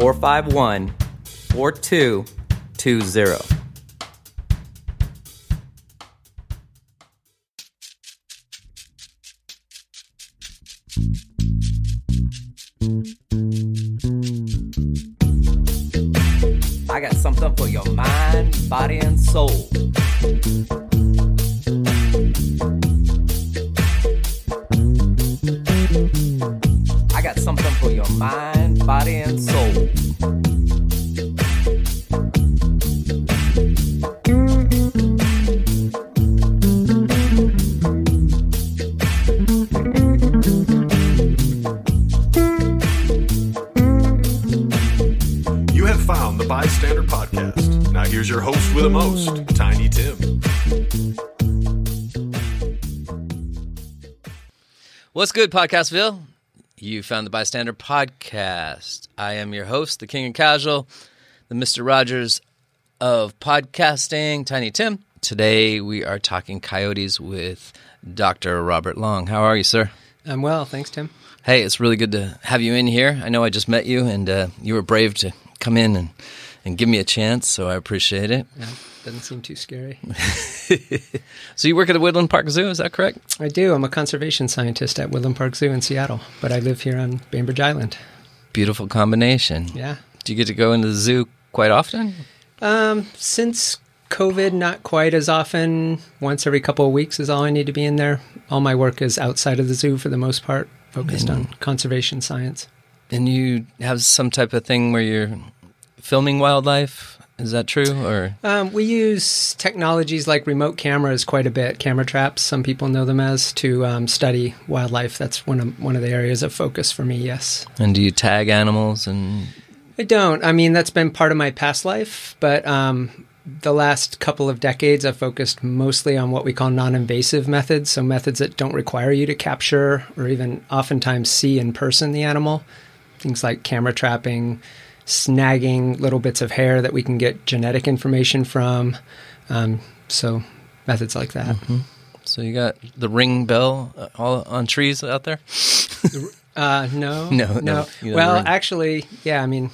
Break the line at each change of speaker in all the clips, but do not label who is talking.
451 4220. I got something for your mind, body, and soul. I got something for your mind, body, What's good, Podcastville? You found the B.I.Stander Podcast. I am your host, the King of Casual, the Mr. Rogers of podcasting, Tiny Tim. Today we are talking coyotes with Dr. Robert Long. How are you, sir?
I'm well, thanks, Tim.
Hey, it's really good to have you in here. I know I just met you, and uh, you were brave to come in and, and give me a chance, so I appreciate it.
Yeah, doesn't seem too scary.
So you work at the Woodland Park Zoo, is that correct?
I do. I'm a conservation scientist at Woodland Park Zoo in Seattle, but I live here on Bainbridge Island.
Beautiful combination.
Yeah.
Do you get to go into the zoo quite often?
Um, since COVID, not quite as often. Once every couple of weeks is all I need to be in there. All my work is outside of the zoo for the most part, focused on conservation science.
And you have some type of thing where you're filming wildlife? Is that true? Or
Um, we use technologies like remote cameras quite a bit, camera traps, some people know them as, to um, study wildlife. That's one of one of the areas of focus for me. Yes.
and do you tag animals and
I don't. I mean, that's been part of my past life, but um, the last couple of decades, I've focused mostly on what we call non invasive methods. So, methods that don't require you to capture or even oftentimes see in person the animal. Things like camera trapping, snagging little bits of hair that we can get genetic information from. Um, so, methods like that.
so you got the ring bell uh, all on trees out there?
Uh, no,
No, no,
no. Well, actually, yeah. I mean,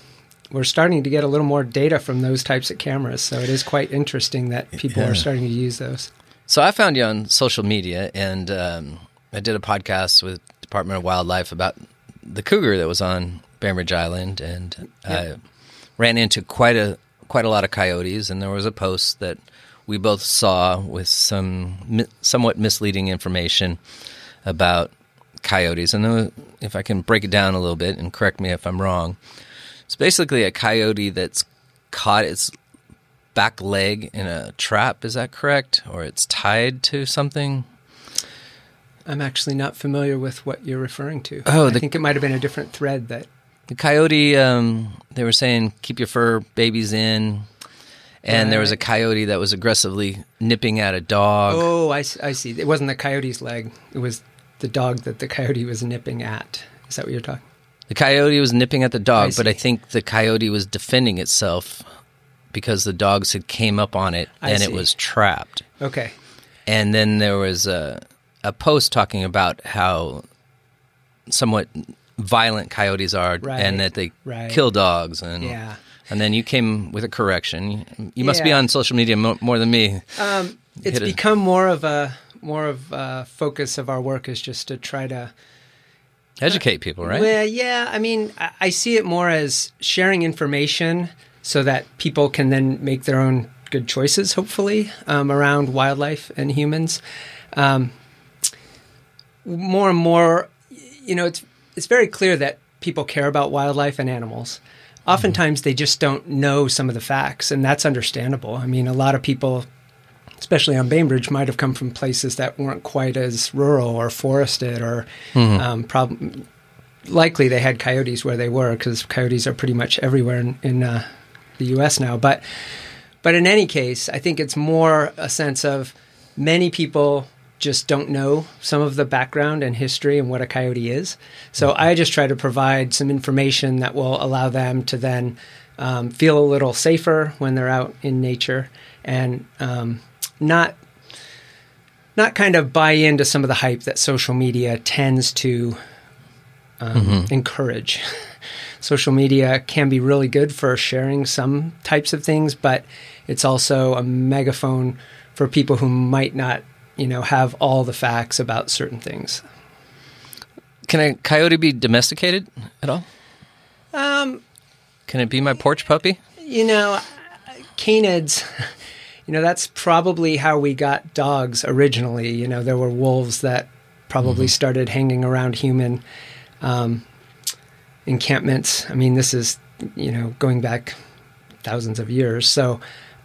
we're starting to get a little more data from those types of cameras, so it is quite interesting that people
Yeah.
are starting to use those.
So I found you on social media, and um, I did a podcast with Department of Wildlife about the cougar that was on Bainbridge Island, and I ran into quite a quite a lot of coyotes. And there was a post that we both saw with some mi- somewhat misleading information about coyotes. And uh, if I can break it down a little bit, and correct me if I'm wrong, it's basically a coyote that's caught its back leg in a trap. Is that correct? Or it's tied to something?
I'm actually not familiar with what you're referring to.
Oh,
I think it might have been a different thread that.
The coyote, um, they were saying keep your fur babies in. And there was a coyote that was aggressively nipping at a dog.
Oh, I see. It wasn't the coyote's leg. It was the dog that the coyote was nipping at. Is that what you're talking?
The coyote was nipping at the dog,
I
but I think the coyote was defending itself because the dogs had came up on it
I
and it was trapped.
Okay.
And then there was a a post talking about how somewhat violent coyotes are
Right,
and that they
right.
kill dogs and
Yeah.
and then you came with a correction. You must be on social media mo- more than me.
Um, it's become more of a more of a focus of our work is just to try to
Educate people, right?
Well, yeah. I mean, I, I see it more as sharing information so that people can then make their own good choices, hopefully, um, around wildlife and humans. Um, more and more, you know, it's it's very clear that people care about wildlife and animals. Oftentimes, they just don't know some of the facts, and that's understandable. I mean, a lot of people especially on Bainbridge, might have come from places that weren't quite as rural or forested or um, prob- likely they had coyotes where they were because coyotes are pretty much everywhere in, in uh, the U.S. now. But but in any case, I think it's more a sense of many people just don't know some of the background and history and what a coyote is. So I just try to provide some information that will allow them to then um, feel a little safer when they're out in nature and um, not not kind of buy into some of the hype that social media tends to um, encourage. social media can be really good for sharing some types of things, but it's also a megaphone for people who might not, you know, have all the facts about certain things.
Can a coyote be domesticated at all?
Um,
Can it be my porch puppy?
you know, canids, you know, that's probably how we got dogs originally. You know, there were wolves that probably started hanging around human um, encampments. I mean, this is, you know, going back thousands of years. So,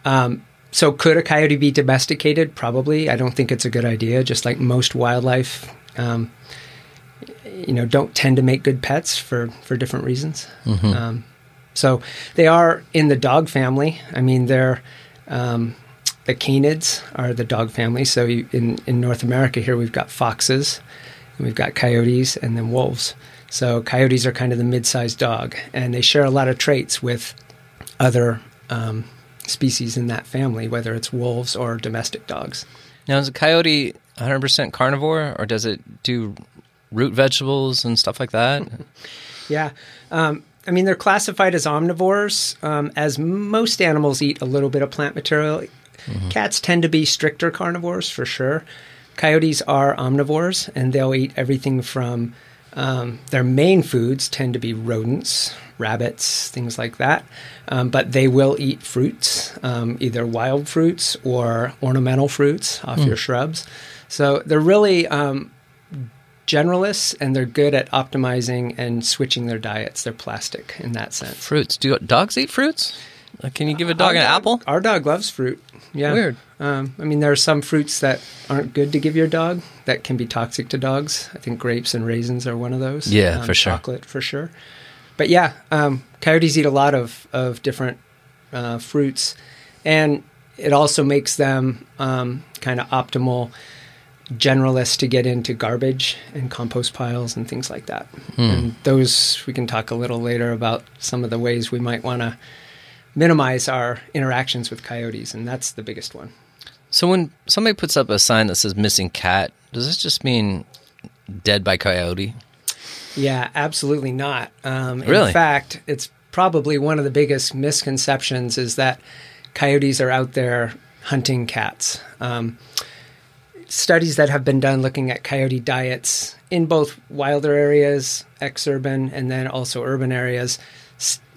um, so could a coyote be domesticated? Probably. I don't think it's a good idea. Just like most wildlife, um, you know, don't tend to make good pets for for different reasons. Um, so they are in the dog family. I mean, they're um, the canids are the dog family. So you, in in North America here, we've got foxes, and we've got coyotes, and then wolves. So coyotes are kind of the mid-sized dog, and they share a lot of traits with other um, species in that family, whether it's wolves or domestic dogs.
Now, is a coyote 100% carnivore, or does it do root vegetables and stuff like that?
Yeah. Um, I mean, they're classified as omnivores, um, as most animals eat a little bit of plant material. Cats tend to be stricter carnivores for sure. Coyotes are omnivores, and they'll eat everything from um, their main foods tend to be rodents, rabbits, things like that. Um, but they will eat fruits, um, either wild fruits or ornamental fruits off your shrubs. So they're really um, generalists and they're good at optimizing and switching their diets. They're plastic in that sense.
fruits. Do dogs eat fruits? Can you give a dog an
Our
apple?
Our dog loves fruit. Yeah.
Weird.
Um, I mean, there are some fruits that aren't good to give your dog that can be toxic to dogs. I think grapes and raisins are one of those.
Yeah,
Um,
for sure.
Chocolate, for sure. But yeah, um, coyotes eat a lot of, of different uh, fruits. And it also makes them um, kind of optimal generalists to get into garbage and compost piles and things like that.
Hmm.
And those, we can talk a little later about some of the ways we might want to minimize our interactions with coyotes. And that's the biggest one.
So when somebody puts up a sign that says missing cat, does this just mean dead by coyote?
Yeah, absolutely not. Um,
Really?
In fact, it's probably one of the biggest misconceptions is that coyotes are out there hunting cats. Um, studies that have been done looking at coyote diets in both wilder areas, ex-urban, and then also urban areas,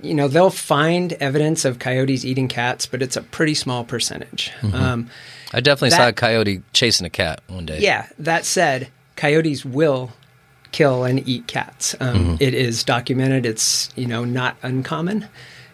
you know, they'll find evidence of coyotes eating cats, but it's a pretty small percentage. Um,
I definitely saw a coyote chasing a cat one day.
yeah, that said, coyotes will kill and eat cats. Um, it is documented. It's you know not uncommon.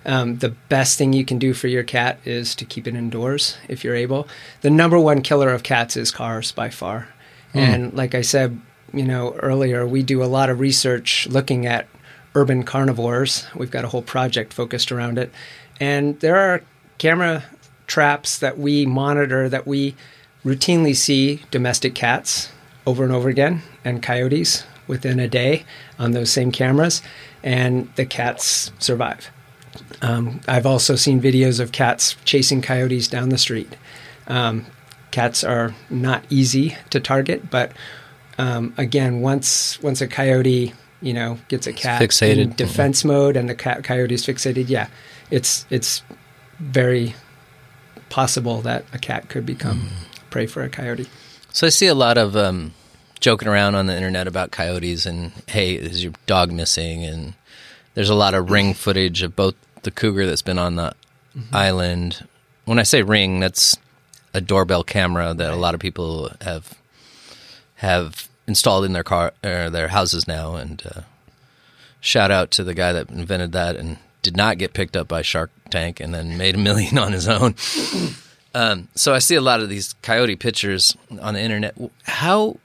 Um, the best thing you can do for your cat is to keep it indoors if you're able. The number one killer of cats is cars by far. And like I said, you know earlier, we do a lot of research looking at urban carnivores. We've got a whole project focused around it, and there are camera traps that we monitor that we routinely see domestic cats over and over again and coyotes within a day on those same cameras, and the cats survive. Um, I've also seen videos of cats chasing coyotes down the street. Um, cats are not easy to target, but um, again, once once a coyote you know gets a cat in
fixated.
defense mode and the cat coyote is fixated, yeah, it's it's very possible that a cat could become prey for a coyote.
So I see a lot of um, joking around on the internet about coyotes and hey, is your dog missing? And there's a lot of ring footage of both the cougar that's been on the island. When I say ring, that's a doorbell camera that a lot of people have have installed in their car or their houses now. And uh, shout out to the guy that invented that and did not get picked up by Shark Tank and then made a million on his own. Um, so I see a lot of these coyote pictures on the internet. How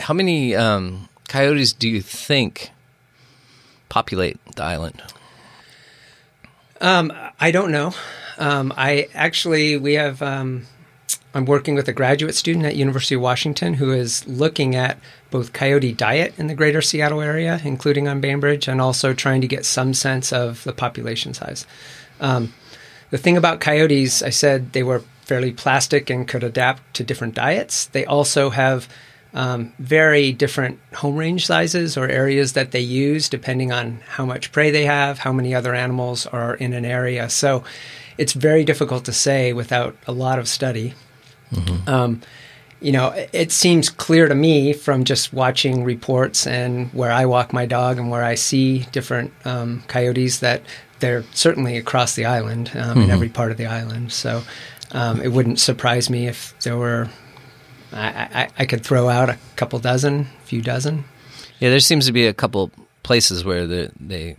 how many um, coyotes do you think populate the island?
Um, I don't know. Um, I actually we have. Um, I'm working with a graduate student at University of Washington who is looking at both coyote diet in the greater Seattle area, including on Bainbridge, and also trying to get some sense of the population size. Um, the thing about coyotes, I said they were fairly plastic and could adapt to different diets. They also have um, very different home range sizes or areas that they use depending on how much prey they have, how many other animals are in an area. So it's very difficult to say without a lot of study. Mm-hmm. Um, you know, it seems clear to me from just watching reports and where I walk my dog and where I see different um, coyotes that they're certainly across the island um, mm-hmm. in every part of the island. So um, it wouldn't surprise me if there were. I, I, I, could throw out a couple dozen, a few dozen.
Yeah, there seems to be a couple places where the, they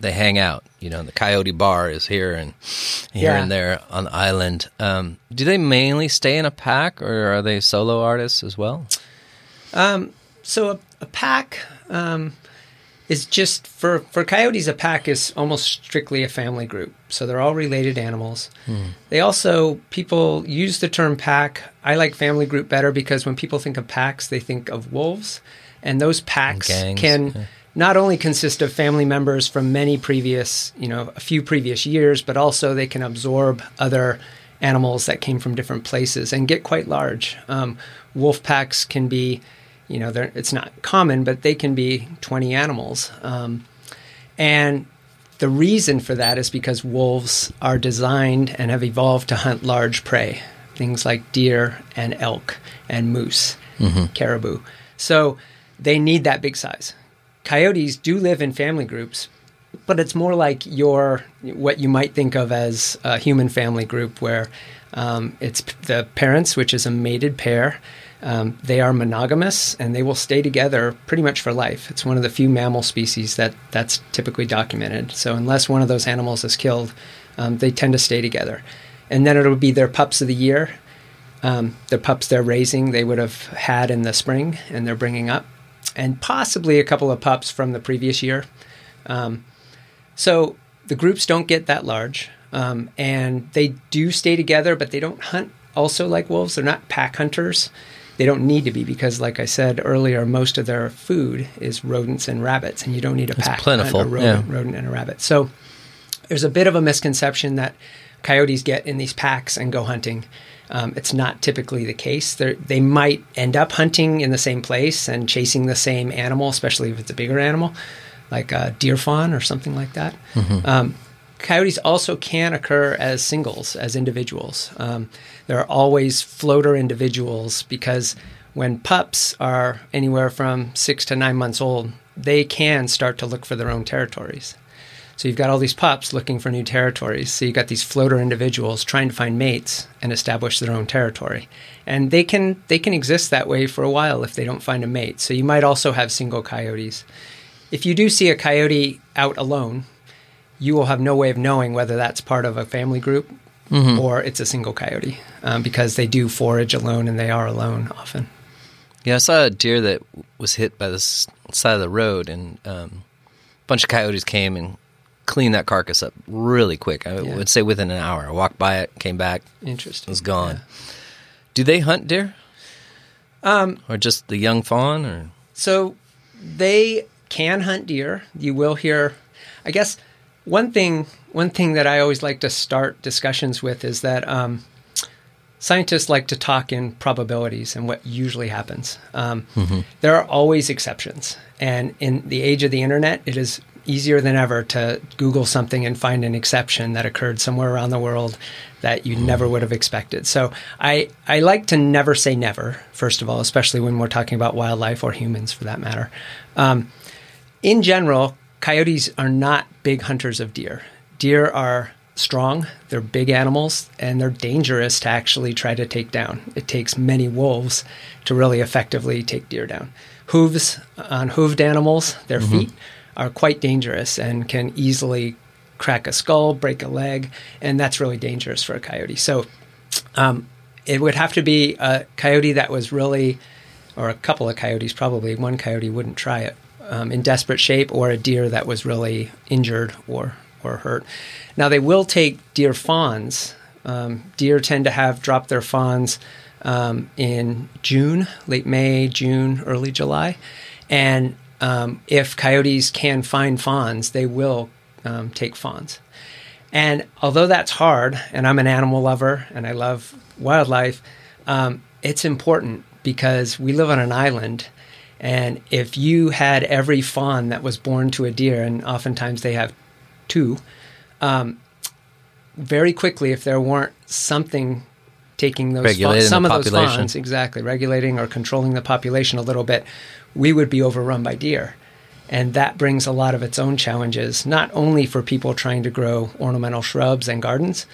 they hang out. You know, the Coyote Bar is here and here yeah. and there on the island. Um, do they mainly stay in a pack, or are they solo artists as well?
Um, so a, a pack um, is just for for coyotes. A pack is almost strictly a family group. So they're all related animals. Hmm. They also people use the term pack. I like family group better because when people think of packs, they think of wolves, and those packs and can. Yeah not only consist of family members from many previous, you know, a few previous years, but also they can absorb other animals that came from different places and get quite large. Um, wolf packs can be, you know, it's not common, but they can be 20 animals. Um, and the reason for that is because wolves are designed and have evolved to hunt large prey, things like deer and elk and moose, mm-hmm. caribou. So they need that big size coyotes do live in family groups, but it's more like your what you might think of as a human family group, where um, it's the parents, which is a mated pair. Um, they are monogamous and they will stay together pretty much for life. It's one of the few mammal species that that's typically documented. So unless one of those animals is killed, um, they tend to stay together. And then it'll be their pups of the year. Um, the pups they're raising, they would have had in the spring, and they're bringing up and possibly a couple of pups from the previous year. Um, so the groups don't get that large, um, and they do stay together, but they don't hunt also like wolves. They're not pack hunters. They don't need to be because, like I said earlier, most of their food is rodents and rabbits, and you don't need a pack
plentiful.
hunt a rodent,
yeah.
rodent and a rabbit. So there's a bit of a misconception that coyotes get in these packs and go hunting. Um, it's not typically the case. They're, they might end up hunting in the same place and chasing the same animal, especially if it's a bigger animal, like a deer fawn or something like that. Mm-hmm. Um, coyotes also can occur as singles, as individuals. Um, there are always floater individuals because when pups are anywhere from six to nine months old, they can start to look for their own territories. So you've got all these pups looking for new territories. So you've got these floater individuals trying to find mates and establish their own territory. And they can they can exist that way for a while if they don't find a mate. So you might also have single coyotes. If you do see a coyote out alone, you will have no way of knowing whether that's part of a family group mm-hmm. or it's a single coyote um, because they do forage alone and they are alone often.
Yeah, I saw a deer that was hit by the side of the road, and um, a bunch of coyotes came and cleaned that carcass up really quick. I yeah. would say within an hour. I walked by it, came back.
Interesting.
It was gone. Yeah. Do they hunt deer? Um, or just the young fawn? Or
so they can hunt deer. You will hear. I guess one thing one thing that I always like to start discussions with is that um, scientists like to talk in probabilities and what usually happens. Um, mm-hmm. There are always exceptions, and in the age of the internet, it is easier than ever to Google something and find an exception that occurred somewhere around the world that you never would have expected. So I, I like to never say never, first of all, especially when we're talking about wildlife or humans for that matter. Um, in general, coyotes are not big hunters of deer. Deer are strong, they're big animals, and they're dangerous to actually try to take down. It takes many wolves to really effectively take deer down. Hooves on hooved animals, their mm-hmm. feet are quite dangerous and can easily crack a skull, break a leg, and that's really dangerous for a coyote. So um, it would have to be a coyote that was really, or a couple of coyotes probably. One coyote wouldn't try it. Um, in desperate shape or a deer that was really injured or or hurt. Now they will take deer fawns. Um, deer tend to have dropped their fawns um, in June, late May, June, early July, and um, if coyotes can find fawns, they will um, take fawns. And although that's hard, and I'm an animal lover and I love wildlife, um, it's important because we live on an island. And if you had every fawn that was born to a deer, and oftentimes they have two, um, very quickly, if there weren't something taking those fawns, some of those fawns, exactly, regulating or controlling the population a little bit, we would be overrun by deer. And that brings a lot of its own challenges, not only for people trying to grow ornamental shrubs and gardens,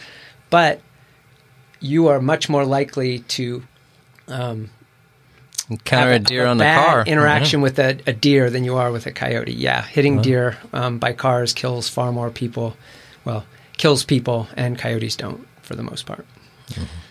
but you are much more likely to
Encounter a deer on the car.
interaction with a, a deer than you are with a coyote. Yeah, hitting deer um, by cars kills far more people. Well, kills people, and coyotes don't for the most part.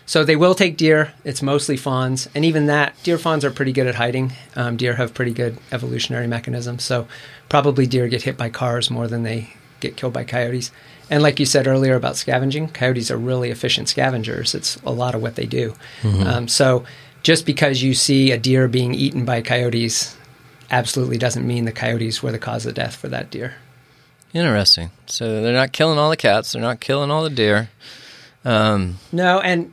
So they will take deer. It's mostly fawns, and even that, deer fawns are pretty good at hiding. Um, deer have pretty good evolutionary mechanisms, so probably deer get hit by cars more than they get killed by coyotes. And like you said earlier about scavenging, coyotes are really efficient scavengers. It's a lot of what they do. Um, so just because you see a deer being eaten by coyotes, absolutely doesn't mean the coyotes were the cause of death for that deer.
Interesting. So they're not killing all the cats. They're not killing all the deer. Um,
No, and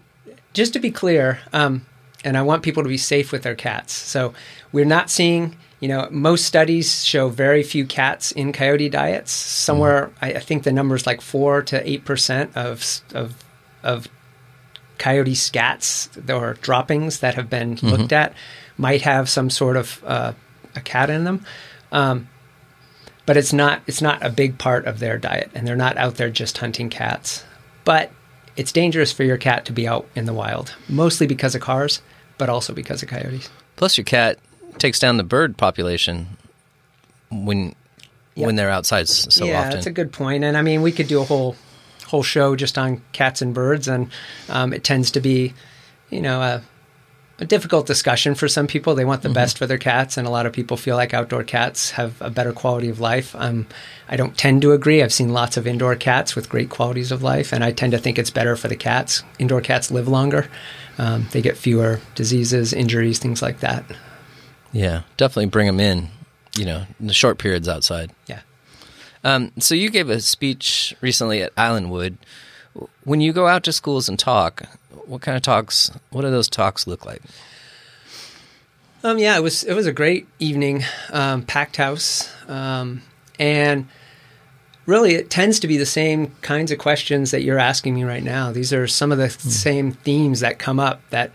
just to be clear, um, and I want people to be safe with their cats. So we're not seeing, you know, most studies show very few cats in coyote diets. Somewhere, I, I think the number is like four to eight percent of of of coyote scats or droppings that have been looked at might have some sort of uh, a cat in them. Um, but it's not it's not a big part of their diet, and they're not out there just hunting cats. But it's dangerous for your cat to be out in the wild, mostly because of cars, but also because of coyotes.
plus, your cat takes down the bird population when
Yeah.
when they're outside so
yeah,
often.
Yeah, that's a good point. And I mean, we could do a whole whole show just on cats and birds, and um, it tends to be, you know, a, a difficult discussion for some people. They want the best for their cats, and a lot of people feel like outdoor cats have a better quality of life. Um, I don't tend to agree. I've seen lots of indoor cats with great qualities of life, and I tend to think it's better for the cats. Indoor cats live longer. Um, they get fewer diseases, injuries, things like that.
yeah, definitely bring them in. You know, in the short periods outside.
Yeah.
Um, so you gave a speech recently at Islandwood. When you go out to schools and talk, what kind of talks? What do those talks look like?
Um, yeah, it was it was a great evening, um, packed house, um, and really it tends to be the same kinds of questions that you're asking me right now. These are some of the same themes that come up that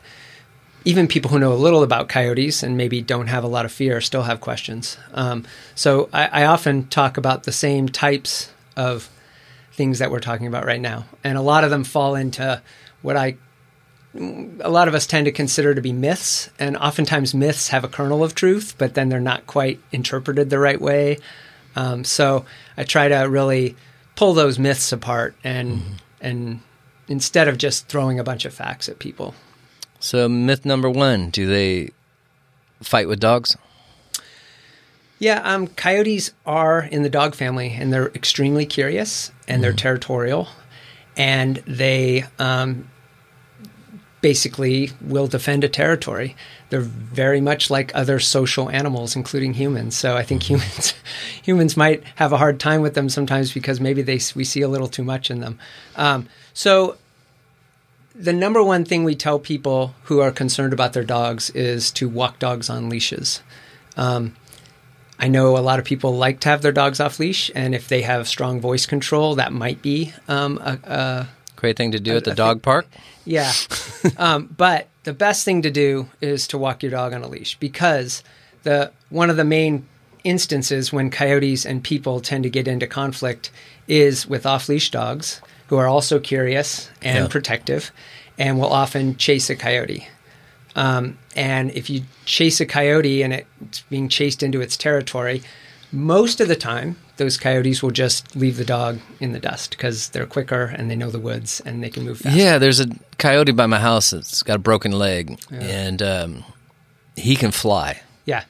even people who know a little about coyotes and maybe don't have a lot of fear still have questions. Um, so I, I often talk about the same types of things that we're talking about right now, and a lot of them fall into what I a lot of us tend to consider to be myths, and oftentimes myths have a kernel of truth, but then they're not quite interpreted the right way. Um, so I try to really pull those myths apart and and instead of just throwing a bunch of facts at people.
So myth number one: Do they fight with dogs?
Yeah, um, coyotes are in the dog family, and they're extremely curious and they're territorial, and they um, basically will defend a territory. They're very much like other social animals, including humans. So I think humans humans might have a hard time with them sometimes because maybe they we see a little too much in them. Um, so the number one thing we tell people who are concerned about their dogs is to walk dogs on leashes. Um, I know a lot of people like to have their dogs off leash, and if they have strong voice control, that might be um, a, a
Great thing to do at the dog park.
yeah. um, but the best thing to do is to walk your dog on a leash because the one of the main instances when coyotes and people tend to get into conflict is with off leash dogs who are also curious and
Yeah.
protective and will often chase a coyote. Um, and if you chase a coyote and it's being chased into its territory, most of the time those coyotes will just leave the dog in the dust because they're quicker and they know the woods and they can move faster.
Yeah, there's a coyote by my house that's got a broken leg, and um, he can fly.
Yeah.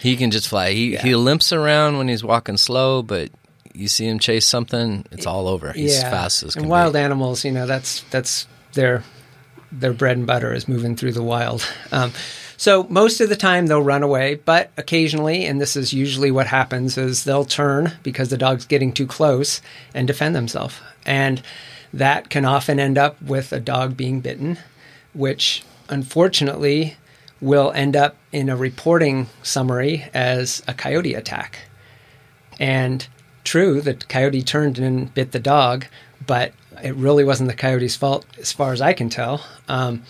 He can just fly. He he limps around when he's walking slow, but you see him chase something, it's all over. He's fast as can
and wild
be.
animals, you know, that's that's their their bread and butter is moving through the wild. Um, so most of the time they'll run away, but occasionally, and this is usually what happens, is they'll turn because the dog's getting too close and defend themselves, and that can often end up with a dog being bitten, which unfortunately will end up in a reporting summary as a coyote attack. And true, the coyote turned and bit the dog, but it really wasn't the coyote's fault, as far as I can tell. Um,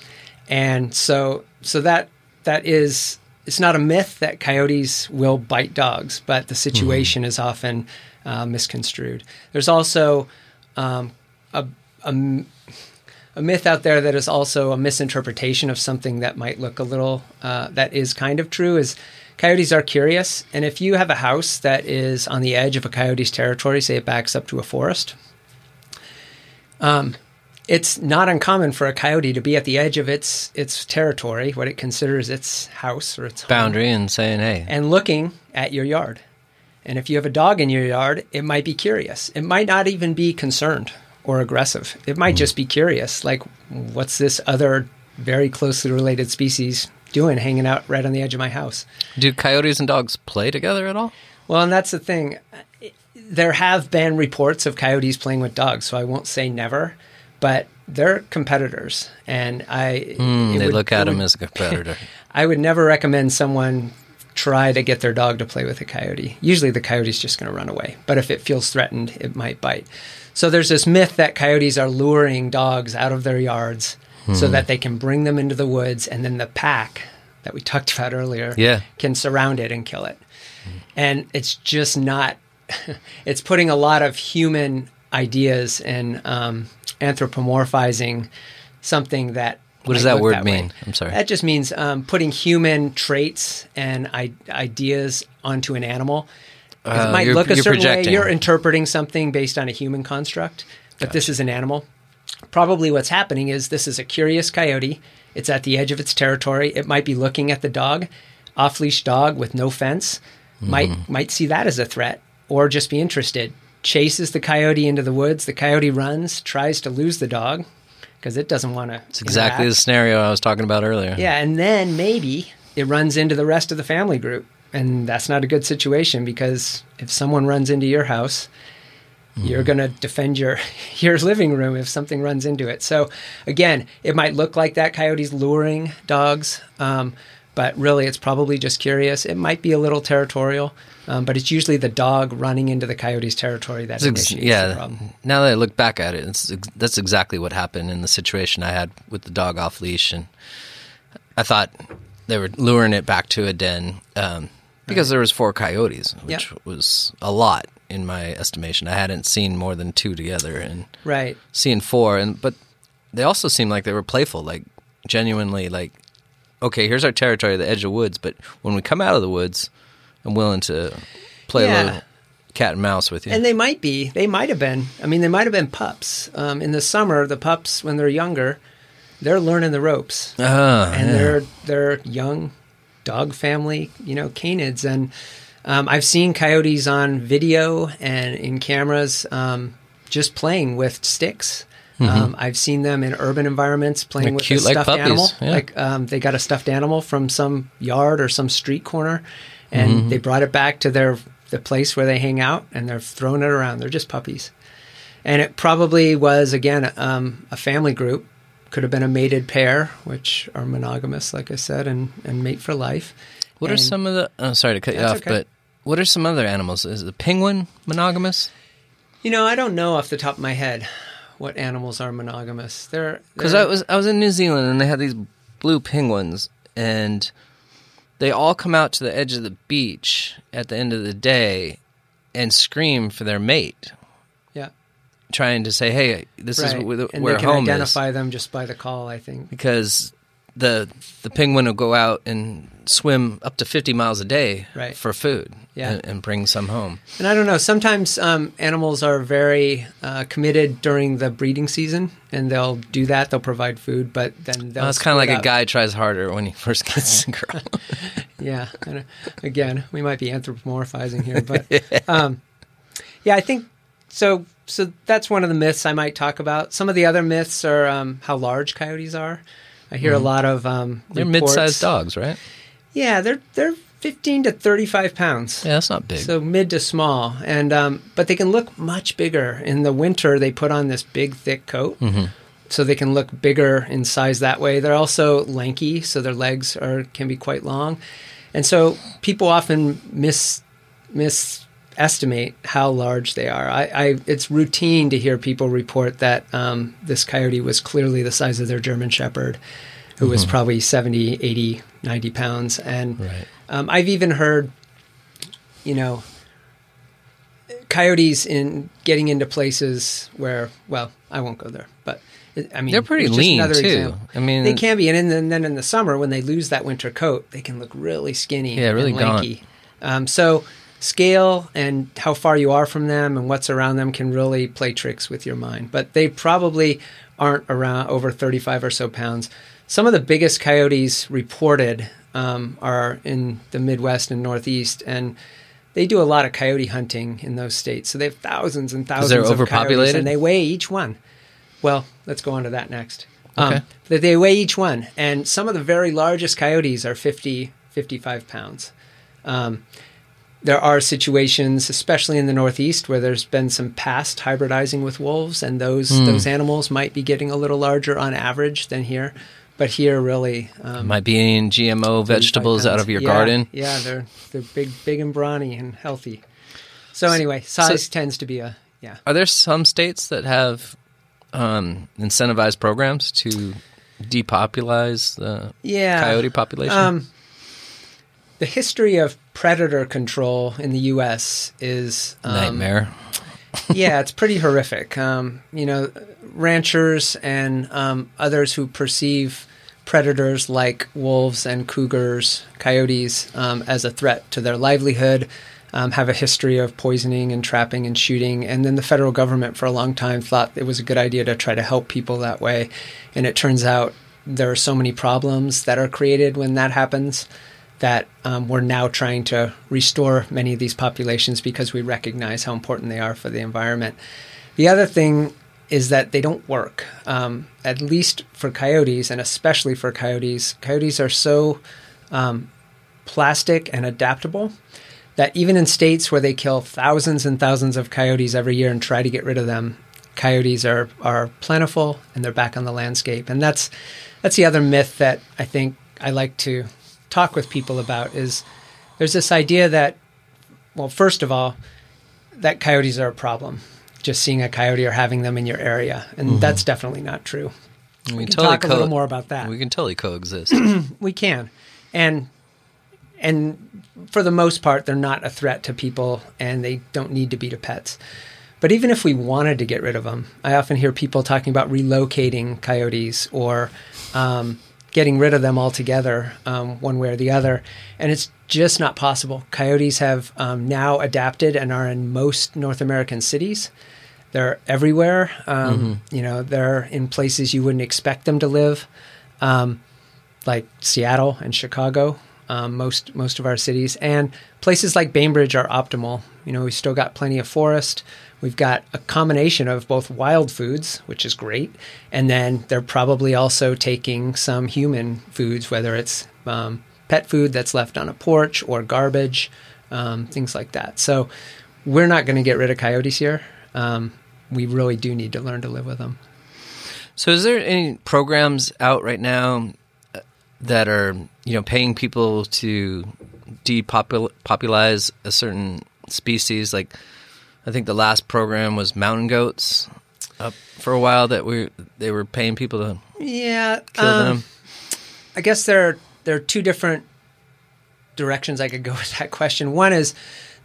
and so, so that that is it's not a myth that coyotes will bite dogs, but the situation mm-hmm. is often uh, misconstrued. There's also um, a, a, a, myth out there that is also a misinterpretation of something that might look a little uh, that is kind of true. Is coyotes are curious, and if you have a house that is on the edge of a coyote's territory, say it backs up to a forest, um, it's not uncommon for a coyote to be at the edge of its its territory, what it considers its house or its
boundary, home, and saying, "Hey,"
and looking at your yard. And if you have a dog in your yard, it might be curious. It might not even be concerned or aggressive. It might mm. just be curious, like, what's this other very closely related species doing hanging out right on the edge of my house?
Do coyotes and dogs play together at all?
Well, and that's the thing. There have been reports of coyotes playing with dogs, so I won't say never but they're competitors, and I
mm, they would, look at them as a competitor.
I would never recommend someone try to get their dog to play with a coyote. Usually, the coyote's just going to run away, but if it feels threatened, it might bite. So there's this myth that coyotes are luring dogs out of their yards mm. so hmm. that they can bring them into the woods, and then the pack that we talked about earlier
yeah.
can surround it and kill it. Mm. And it's just not. it's putting a lot of human ideas and um, anthropomorphizing something that.
What does that word
that
mean?
Way.
I'm sorry.
That just means um, putting human traits and I- ideas onto an animal. Uh, it might look a certain projecting. way. You're interpreting something based on a human construct, but gotcha. this is an animal. Probably what's happening is this is a curious coyote. It's at the edge of its territory. It might be looking at the dog, off leash dog with no fence. Mm-hmm. Might might see that as a threat, or just be interested chases the coyote into the woods. The coyote runs, tries to lose the dog because it doesn't want to.
It's exactly interact. the scenario I was talking about earlier.
Yeah, and then maybe it runs into the rest of the family group, and that's not a good situation because if someone runs into your house, mm-hmm. you're going to defend your your living room if something runs into it. So again, it might look like that coyote's luring dogs, um, but really it's probably just curious. It might be a little territorial. Um, but it's usually the dog running into the coyote's territory that ex- initiates yeah, the problem.
Now that I look back at it, ex- that's exactly what happened in the situation I had with the dog off leash, and I thought they were luring it back to a den um, because there was four coyotes, which yep. was a lot in my estimation. I hadn't seen more than two together, and
right,
seeing four, and but they also seemed like they were playful, like genuinely, like okay, here's our territory, the edge of woods, but when we come out of the woods I'm willing to play yeah. a little cat and mouse with you.
And they might be. They might have been. I mean, they might have been pups. Um, in the summer, the pups when they're younger, they're learning the ropes,
uh,
and
yeah.
they're they're young dog family, you know, canids. And um, I've seen coyotes on video and in cameras um, just playing with sticks. Mm-hmm. Um, I've seen them in urban environments playing They're with
cute,
a stuffed
like
animal.
Yeah.
Like um, they got a stuffed animal from some yard or some street corner, and mm-hmm. they brought it back to their the place where they hang out, and they're throwing it around. They're just puppies, and it probably was again um, a family group. Could have been a mated pair, which are monogamous, like I said, and, and mate for life.
What
and
are some of the? Oh, sorry to cut you off,
okay.
but what are some other animals? Is the penguin monogamous?
You know, I don't know off the top of my head what animals are monogamous. They're
because I was I was in New Zealand and they had these blue penguins, and they all come out to the edge of the beach at the end of the day and scream for their mate. Trying to say, "Hey, this
right.
is where,
and
where
they can
home
identify
is.
them just by the call, I think.
Because the the penguin will go out and swim up to 50 miles a day
Right.
for food
Yeah.
and, and bring some home.
And I don't know. Sometimes um, animals are very uh, committed during the breeding season, and they'll do that. They'll provide food, but then they'll
Well, it's kind of like a guy tries harder when he first gets a girl.
Yeah. Again, we might be anthropomorphizing here, but um, yeah, I think so. So that's one of the myths I might talk about. Some of the other myths are um, how large coyotes are. I hear a lot of um,
They're
reports-
mid-sized dogs, right?
Yeah, they're they're fifteen to thirty-five pounds.
Yeah, that's not big.
So mid to small, and um, but they can look much bigger. In the winter, they put on this big, thick coat, so they can look bigger in size that way. They're also lanky, so their legs are can be quite long, and so people often miss miss misestimate how large they are. I, I it's routine to hear people report that um, this coyote was clearly the size of their German Shepherd, who was probably 70, 80, 90 pounds, and
Right.
um, I've even heard, you know, coyotes in getting into places where, well, I won't go there, but I mean,
They're pretty lean, too.
example.
I mean-
they can be, and then in the summer when they lose that winter coat, they can look really skinny,
Yeah, really
and lanky. Um, so scale and how far you are from them and what's around them can really play tricks with your mind. But they probably aren't around over 35 or so pounds. Some of the biggest coyotes reported um, are in the Midwest and Northeast, and they do a lot of coyote hunting in those states. So they have thousands and thousands
they're
of coyotes,
overpopulated?
and they weigh each one. Well, let's go on to that next.
Okay.
Um, they weigh each one, and some of the very largest coyotes are 50, 55 pounds. Um, there are situations, especially in the Northeast, where there's been some past hybridizing with wolves, and those
Hmm.
those animals might be getting a little larger on average than here. But here, really, um,
Might be eating GMO vegetables out of your
Yeah,
garden.
Yeah, they're they're big, big and brawny and healthy. So anyway, size tends to be a yeah.
Are there some states that have um, incentivized programs to depopulize the
Yeah.
coyote population?
Um, the history of predator control in the U.S. is um,
Nightmare.
yeah, it's pretty horrific. Um, you know, ranchers and um, others who perceive predators like wolves and cougars, coyotes, um, as a threat to their livelihood, um, have a history of poisoning and trapping and shooting. And then the federal government, for a long time, thought it was a good idea to try to help people that way. And it turns out there are so many problems that are created when that happens that um, we're now trying to restore many of these populations because we recognize how important they are for the environment. The other thing is that they don't work, um, at least for coyotes, and especially for coyotes. Coyotes are so um, plastic and adaptable that even in states where they kill thousands and thousands of coyotes every year and try to get rid of them, coyotes are are plentiful and they're back on the landscape. And that's that's the other myth that I think I like to talk with people about is there's this idea that well, first of all, that coyotes are a problem. Just seeing a coyote or having them in your area, and that's definitely not true.
we
We
can
can talk a little more about that
We can totally coexist.
we can and and for the most part they're not a threat to people and they don't need to be to pets but even if we wanted to get rid of them i often hear people talking about relocating coyotes or um, getting rid of them altogether um, one way or the other. And it's just not possible. Coyotes have um, now adapted and are in most north american cities. They're everywhere. Um, you know they're in places you wouldn't expect them to live. Um, like Seattle and Chicago, um, most most of our cities, and places like Bainbridge are optimal. You know, we've still got plenty of forest. We've got a combination of both wild foods, which is great, and then they're probably also taking some human foods, whether it's um, pet food that's left on a porch or garbage, um, things like that. So we're not going to get rid of coyotes here. Um, we really do need to learn to live with them.
So, is there any programs out right now uh, that are you know paying people to depopulize a certain species? Like, I think the last program was mountain goats up for a while that we they were paying people to
Yeah,
kill
um,
them.
I guess there are, there are two different directions I could go with that question. One is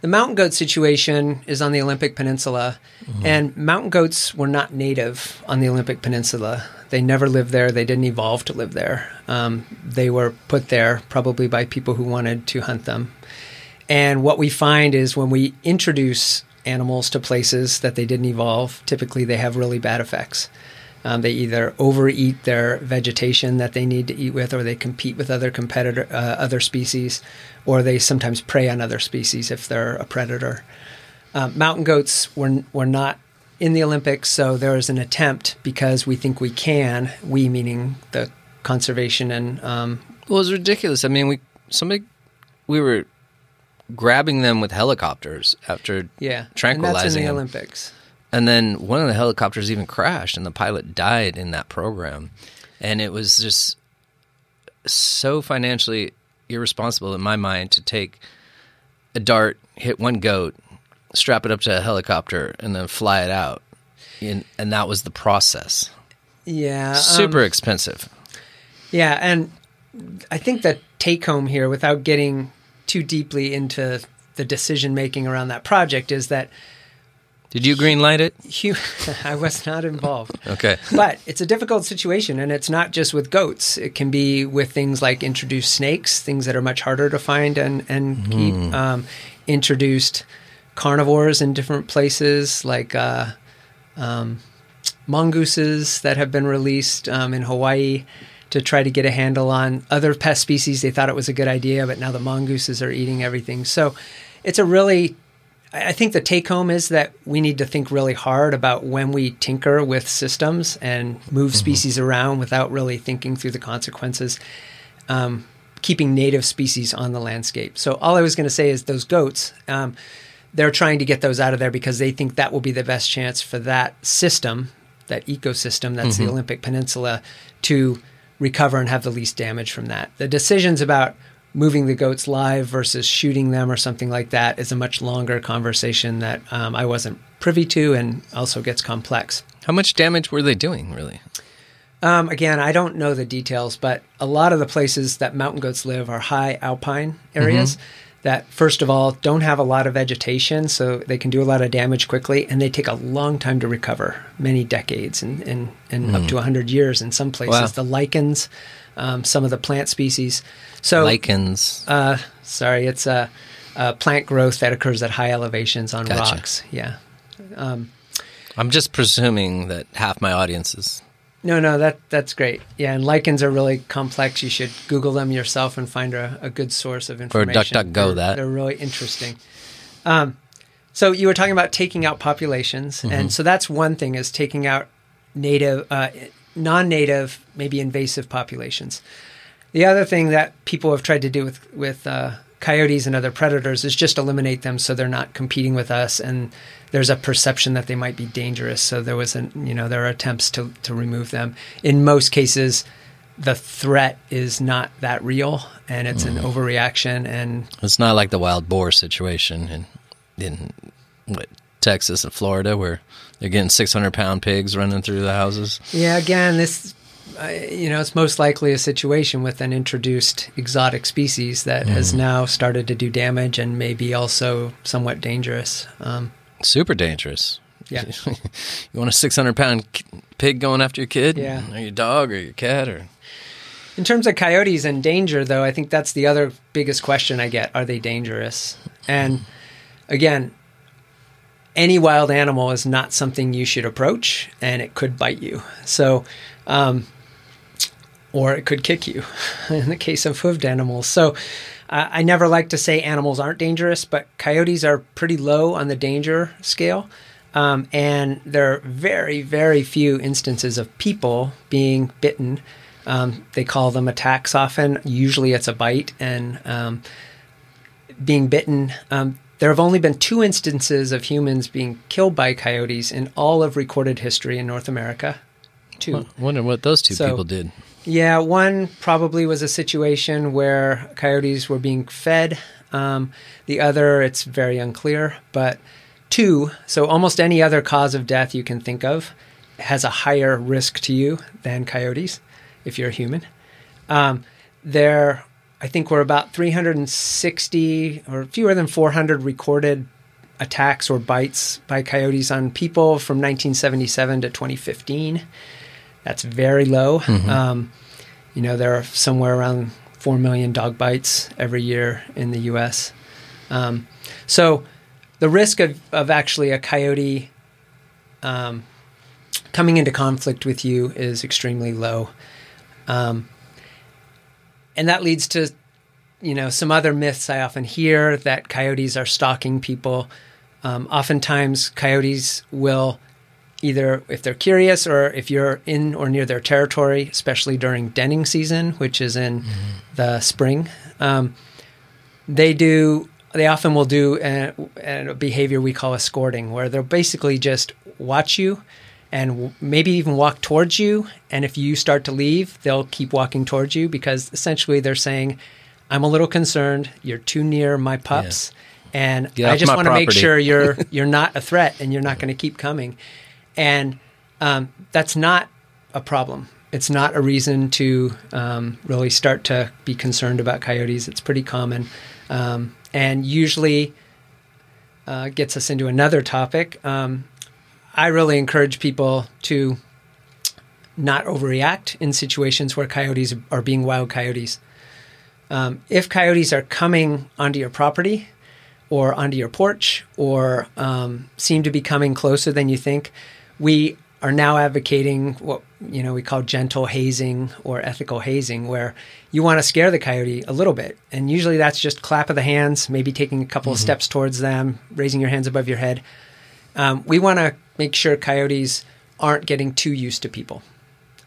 the mountain goat situation is on the Olympic Peninsula, and mountain goats were not native on the Olympic Peninsula. They never lived there. They didn't evolve to live there. Um, they were put there probably by people who wanted to hunt them. And what we find is when we introduce animals to places that they didn't evolve, typically they have really bad effects. Um, they either overeat their vegetation that they need to eat with, or they compete with other competitor, uh, other species, or they sometimes prey on other species if they're a predator. Um, mountain goats were were not in the Olympics, so there is an attempt because we think we can. We meaning the conservation and um,
Well, was ridiculous. I mean, we somebody we were grabbing them with helicopters after
yeah,
tranquilizing
and that's in the
them.
Olympics.
And then one of the helicopters even crashed, and the pilot died in that program. And it was just so financially irresponsible in my mind to take a dart, hit one goat, strap it up to a helicopter, and then fly it out. And, and that was the process.
Yeah, um,
Super expensive.
Yeah, and I think the take home here, without getting too deeply into the decision making around that project, is that
Did you green light it?
hu- I was not involved.
Okay.
but it's a difficult situation, and it's not just with goats. It can be with things like introduced snakes, things that are much harder to find and and keep. Um, introduced carnivores in different places, like uh, um, mongooses that have been released um, in Hawaii to try to get a handle on other pest species. They thought it was a good idea, but now the mongooses are eating everything. So it's a really I think the take home is that we need to think really hard about when we tinker with systems and move species around without really thinking through the consequences, um, keeping native species on the landscape. So, all I was going to say is those goats, um, they're trying to get those out of there because they think that will be the best chance for that system, that ecosystem that's the Olympic Peninsula, to recover and have the least damage from that. The decisions about moving the goats live versus shooting them or something like that is a much longer conversation that um, I wasn't privy to and also gets complex.
How much damage were they doing, really?
Um, again, I don't know the details, but a lot of the places that mountain goats live are high alpine areas that, first of all, don't have a lot of vegetation, so they can do a lot of damage quickly, and they take a long time to recover many decades and, and, and up to 100 years in some places.
Wow.
The lichens, um, some of the plant species. So,
Lichens.
uh, sorry, it's a, a plant growth that occurs at high elevations on
Gotcha.
rocks. Yeah.
I'm just presuming that half my audience is.
No, no, that that's great. Yeah, and lichens are really complex. You should Google them yourself and find a, a good source of information.
For DuckDuckGo
They're-
that.
They're really interesting. Um, so you were talking about taking out populations,
Mm-hmm.
and so that's one thing is taking out native, uh, non-native, maybe invasive populations. The other thing that people have tried to do with with uh, coyotes and other predators is just eliminate them so they're not competing with us, and there's a perception that they might be dangerous. So there was an you know there are attempts to to remove them. In most cases, the threat is not that real, and it's an overreaction. And
It's not like the wild boar situation in in what, Texas and Florida where they're getting 600 pound pigs running through the houses.
yeah, again, this. Uh, you know, it's most likely a situation with an introduced exotic species that has now started to do damage and may be also somewhat dangerous. Um,
Super dangerous.
Yeah.
you want a 600 pound pig going after your kid?
Yeah.
Or your dog or your cat or.
In terms of coyotes and danger, though, I think that's the other biggest question I get. Are they dangerous? And again, any wild animal is not something you should approach, and it could bite you. So, um, or it could kick you in the case of hoofed animals. So, uh, I never like to say animals aren't dangerous, but coyotes are pretty low on the danger scale. Um, and there are very, very few instances of people being bitten. Um, they call them attacks often. Usually it's a bite and um, being bitten. Um, there have only been two instances of humans being killed by coyotes in all of recorded history in North America. Two.
I wonder what those two
So-
people did.
Yeah, one probably was a situation where coyotes were being fed. Um, the other, it's very unclear. But two, so almost any other cause of death you can think of has a higher risk to you than coyotes if you're a human. Um, there I think we're about 360 or fewer than 400 recorded attacks or bites by coyotes on people from 1977 to 2015. That's very low.
Mm-hmm.
Um, you know, there are somewhere around 4 million dog bites every year in the US. Um, so the risk of, of actually a coyote um, coming into conflict with you is extremely low. Um, and that leads to you know some other myths I often hear that coyotes are stalking people. Um, oftentimes, coyotes will either, if they're curious or if you're in or near their territory, especially during denning season, which is in mm-hmm. the spring, um, they do. They often will do a, a behavior we call escorting, where they'll basically just watch you and maybe even walk towards you. And if you start to leave, they'll keep walking towards you because essentially they're saying, I'm a little concerned. You're too near my pups. Yeah. And I just want to make sure you're you're not a threat and you're not going to keep coming. And um, that's not a problem. It's not a reason to um, really start to be concerned about coyotes. It's pretty common, um, and usually uh, gets us into another topic. Um, I really encourage people to not overreact in situations where coyotes are being wild coyotes. Um, if coyotes are coming onto your property or onto your porch or um, seem to be coming closer than you think, we are now advocating what you know we call gentle hazing or ethical hazing, where you want to scare the coyote a little bit, and usually that's just clap of the hands, maybe taking a couple mm-hmm. of steps towards them, raising your hands above your head. Um, we want to make sure coyotes aren't getting too used to people.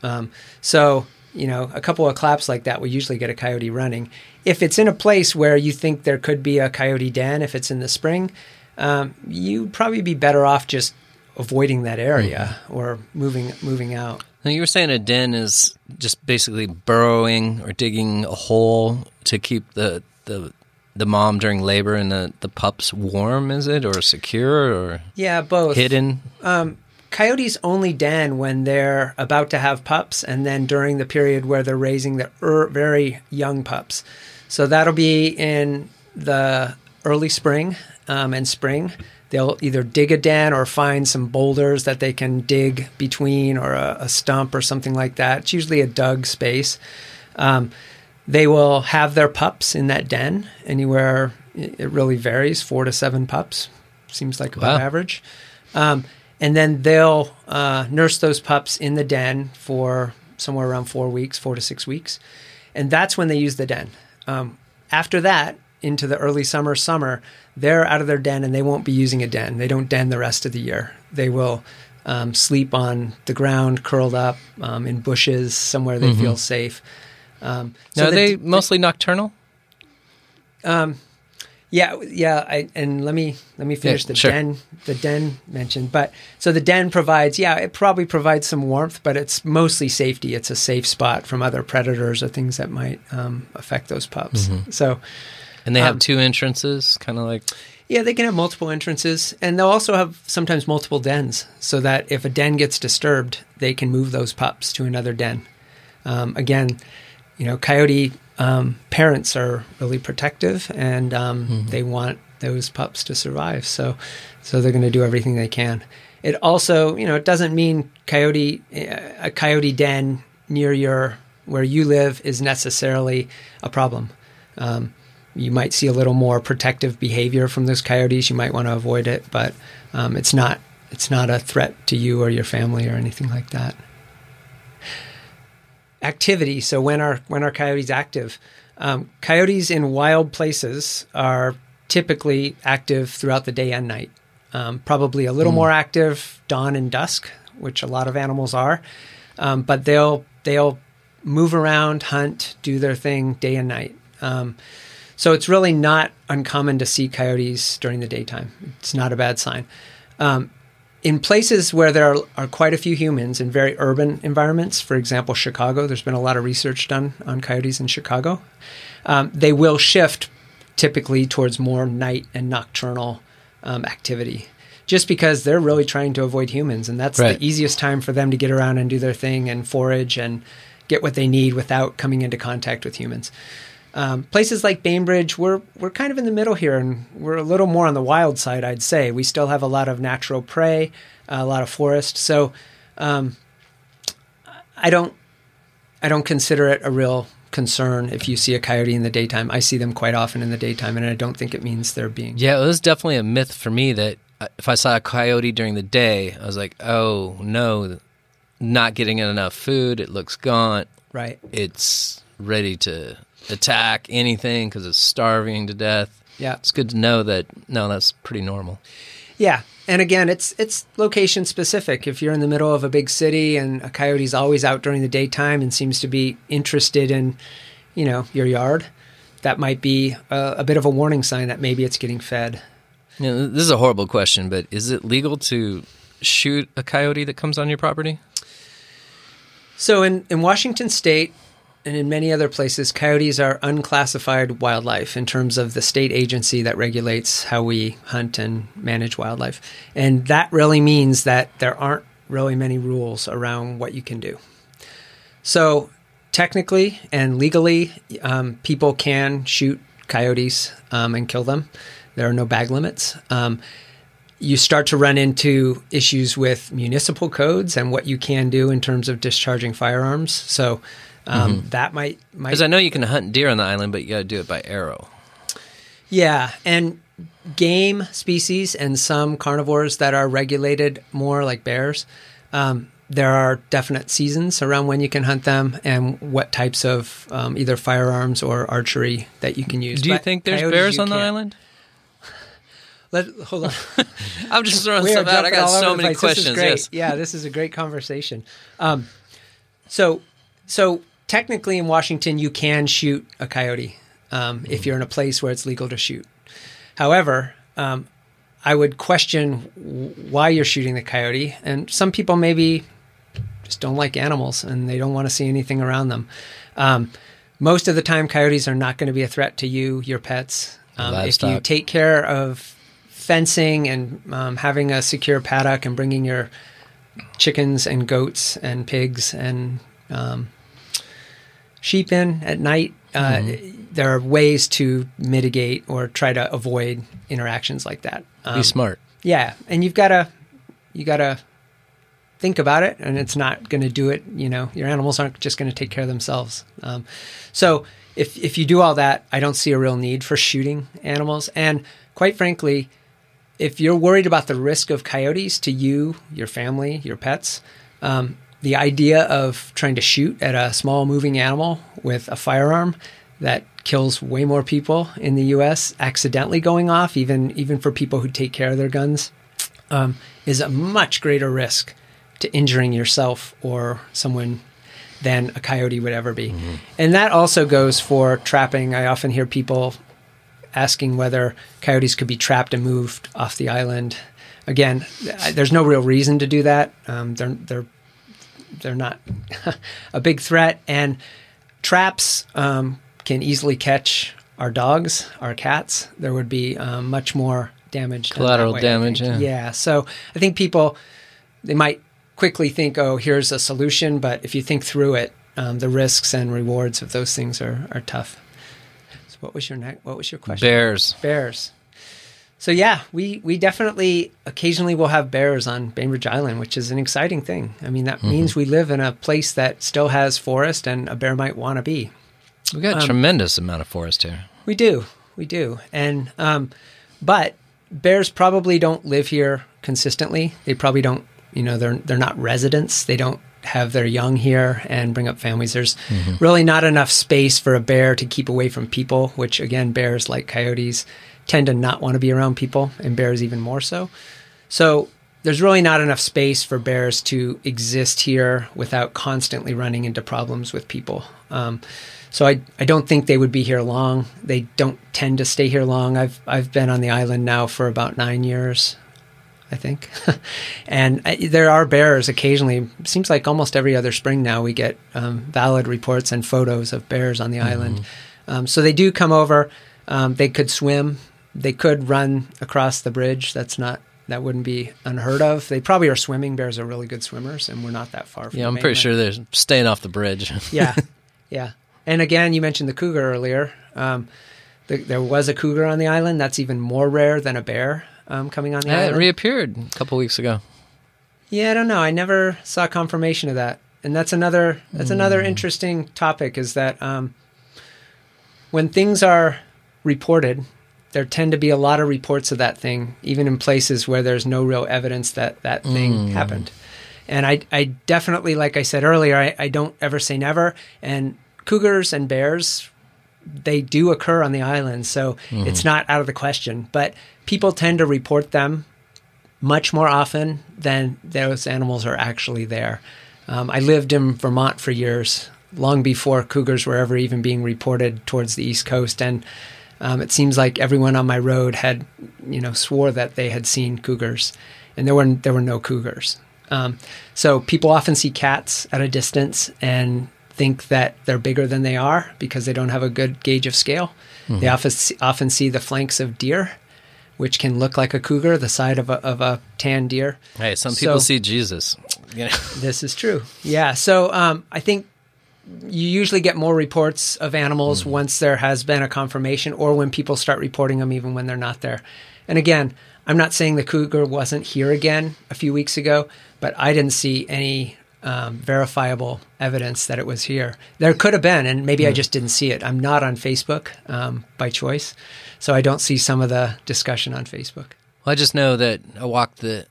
Um, so, you know, a couple of claps like that will usually get a coyote running. If it's in a place where you think there could be a coyote den, if it's in the spring, um, you'd probably be better off just avoiding that area mm-hmm. or moving moving out.
Now you were saying a den is just basically burrowing or digging a hole to keep the the the mom during labor and the, the pups warm, is it, or secure, or
yeah, both
hidden?
Um, coyotes only den when they're about to have pups, and then during the period where they're raising the er, very young pups. So that'll be in the early spring um, and spring. They'll either dig a den or find some boulders that they can dig between, or a, a stump or something like that. It's usually a dug space. Um, they will have their pups in that den anywhere. It really varies, four to seven pups seems like about wow. average. Um, and then they'll uh, nurse those pups in the den for somewhere around four weeks, four to six weeks, and that's when they use the den. Um, after that, into the early summer, summer, they're out of their den and they won't be using a den. They don't den the rest of the year. They will um, sleep on the ground, curled up um, in bushes, somewhere they mm-hmm. feel safe.
Um, so now, are they mostly nocturnal?
Um, yeah, yeah. I, and let me let me finish yeah, the sure. den. The den mentioned, but so the den provides. Yeah, it probably provides some warmth, but it's mostly safety. It's a safe spot from other predators or things that might um, affect those pups. Mm-hmm. So,
and they have um, two entrances, kind of like.
Yeah, they can have multiple entrances, and they'll also have sometimes multiple dens, so that if a den gets disturbed, they can move those pups to another den. Um, again, you know, coyote um, parents are really protective and um, mm-hmm. they want those pups to survive. So, so they're going to do everything they can. It also, you know, it doesn't mean coyote a coyote den near your where you live is necessarily a problem. Um, you might see a little more protective behavior from those coyotes. You might want to avoid it, but um, it's not it's not a threat to you or your family or anything like that activity. So when are when are coyotes active? Um, coyotes in wild places are typically active throughout the day and night. Um, probably a little mm. more active dawn and dusk, which a lot of animals are, um, but they'll they'll move around, hunt, do their thing day and night. Um, so it's really not uncommon to see coyotes during the daytime. It's not a bad sign. Um, in places where there are, are, quite a few humans in very urban environments, for example, Chicago, there's been a lot of research done on coyotes in Chicago. Um, they will shift typically towards more night and nocturnal um, activity just because they're really trying to avoid humans. And that's right. the easiest time for them to get around and do their thing and forage and get what they need without coming into contact with humans. Um, places like Bainbridge, we're we're kind of in the middle here, and we're a little more on the wild side, I'd say. We still have a lot of natural prey, a lot of forest, so um, I don't I don't consider it a real concern if you see a coyote in the daytime. I see them quite often in the daytime, and I don't think it means they're being.
Yeah, it was definitely a myth for me that uh, if I saw a coyote during the day, I was like, oh no, not getting enough food. It looks gaunt.
Right.
It's ready to attack anything because it's starving to death.
Yeah.
It's good to know that, no, that's pretty normal.
Yeah, and again, it's it's location specific. If you're in the middle of a big city and a coyote's always out during the daytime and seems to be interested in, you know, your yard, that might be a, a bit of a warning sign that maybe it's getting fed.
You know, this is a horrible question, but is it legal to shoot a coyote that comes on your property?
So in, in Washington state and in many other places, coyotes are unclassified wildlife in terms of the state agency that regulates how we hunt and manage wildlife. And that really means that there aren't really many rules around what you can do. So technically and legally, um, people can shoot coyotes um, and kill them. There are no bag limits. Um, you start to run into issues with municipal codes and what you can do in terms of discharging firearms. So um, that might might
Because I know you can hunt deer on the island, but you got to do it by arrow.
yeah, and game species and some carnivores that are regulated more, like bears. Um, there are definite seasons around when you can hunt them and what types of um, either firearms or archery that you can use.
Do you
But
think there's
coyotes,
bears on the island?
Let, hold on.
I'm just throwing stuff out. I got so many questions.
This.
Yes.
Yeah, this is a great conversation. Um, so, so technically in Washington, you can shoot a coyote um, if you're in a place where it's legal to shoot. However, um, I would question w- why you're shooting the coyote, and some people maybe just don't like animals and they don't want to see anything around them. Um, most of the time, coyotes are not going to be a threat to you, your pets. Um, if you take care of fencing and um, having a secure paddock and bringing your chickens and goats and pigs and um, sheep in at night, uh, there are ways to mitigate or try to avoid interactions like that. Um,
Be smart.
yeah, and you've got to you got to think about it, and it's not going to do it. You know, your animals aren't just going to take care of themselves. Um, so if if you do all that, I don't see a real need for shooting animals. And quite frankly, if you're worried about the risk of coyotes to you, your family, your pets, um, the idea of trying to shoot at a small moving animal with a firearm that kills way more people in the U.S. accidentally going off, even even for people who take care of their guns, um, is a much greater risk to injuring yourself or someone than a coyote would ever be. And that also goes for trapping. I often hear people asking whether coyotes could be trapped and moved off the island. Again, there's no real reason to do that. Um, they're they're they're not a big threat, and traps um, can easily catch our dogs, our cats. There would be um, much more damage.
Collateral
way,
damage, yeah.
yeah. So I think people they might quickly think, "Oh, here's a solution," but if you think through it, um, the risks and rewards of those things are are tough. So what was your next? What was your question?
Bears.
Bears. So yeah, we we definitely occasionally will have bears on Bainbridge Island, which is an exciting thing. I mean, that means we live in a place that still has forest, and a bear might want to be.
We got a tremendous amount of forest here.
We do, we do, and um, but bears probably don't live here consistently. They probably don't, you know, they're they're not residents. They don't have their young here and bring up families. There's really not enough space for a bear to keep away from people. Which again, bears like coyotes tend to not want to be around people, and bears even more so. So there's really not enough space for bears to exist here without constantly running into problems with people. Um, so I, I don't think they would be here long. They don't tend to stay here long. I've I've been on the island now for about nine years, I think, and I, there are bears occasionally. Seems like almost every other spring now we get um, valid reports and photos of bears on the island. Um, so they do come over. Um, they could swim. They could run across the bridge. That's not that wouldn't be unheard of. They probably are swimming. Bears are really good swimmers, and we're not that far from.
Yeah, I'm pretty sure they're staying off the bridge.
Yeah, yeah. And again, you mentioned the cougar earlier. Um, the, there was a cougar on the island. That's even more rare than a bear um, coming on the
Yeah, it
island.
reappeared a couple weeks ago.
yeah, I don't know. I never saw confirmation of that. And that's another that's another interesting topic. Is that um, when things are reported, there tend to be a lot of reports of that thing, even in places where there's no real evidence that that thing happened. And I, I definitely, like I said earlier, I, I don't ever say never. And cougars and bears, they do occur on the island, so it's not out of the question. But people tend to report them much more often than those animals are actually there. Um, I lived in Vermont for years, long before cougars were ever even being reported towards the East Coast, and um, it seems like everyone on my road had, you know, swore that they had seen cougars, and there were there were no cougars. Um, so people often see cats at a distance and think that they're bigger than they are because they don't have a good gauge of scale. They often see, often see the flanks of deer, which can look like a cougar, the side of a, of a tan deer.
Hey, some people
So-
see Jesus.
This is true. Yeah. So um, I think you usually get more reports of animals once there has been a confirmation or when people start reporting them, even when they're not there. And again, I'm not saying the cougar wasn't here again a few weeks ago, but I didn't see any um, verifiable evidence that it was here. There could have been, and maybe I just didn't see it. I'm not on Facebook um, by choice, so I don't see some of the discussion on Facebook.
Well, I just know that I walk the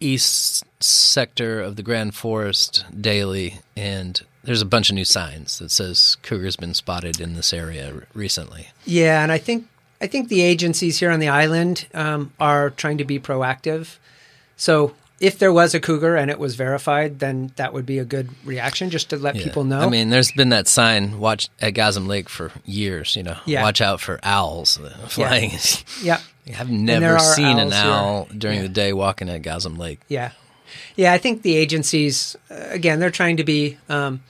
east sector of the Grand Forest daily, and there's a bunch of new signs that says cougar's been spotted in this area r- recently.
Yeah, and I think I think the agencies here on the island um, are trying to be proactive. So if there was a cougar and it was verified, then that would be a good reaction just to let
Yeah.
people know.
I mean, there's been that sign watch at Gazzam Lake for years. You know,
Yeah.
watch out for owls flying.
yeah,
I've never seen an
owls here.
owl during
Yeah.
the day walking at Gazzam Lake.
yeah, yeah. I think the agencies, uh, again, they're trying to be um,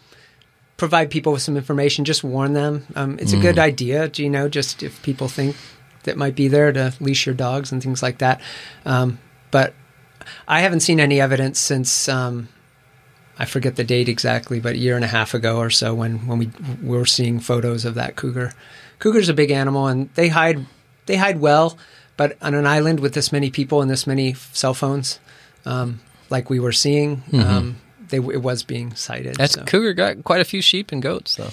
provide people with some information, just warn them. Um, it's a good idea, to, you know, just if people think that might be there to leash your dogs and things like that. Um, but I haven't seen any evidence since um, I forget the date exactly, but a year and a half ago or so when when we were seeing photos of that cougar. Cougar's a big animal and they hide they hide well, but on an island with this many people and this many cell phones, um, like we were seeing, um, they, it was being sighted.
That
so.
cougar got quite a few sheep and goats, though.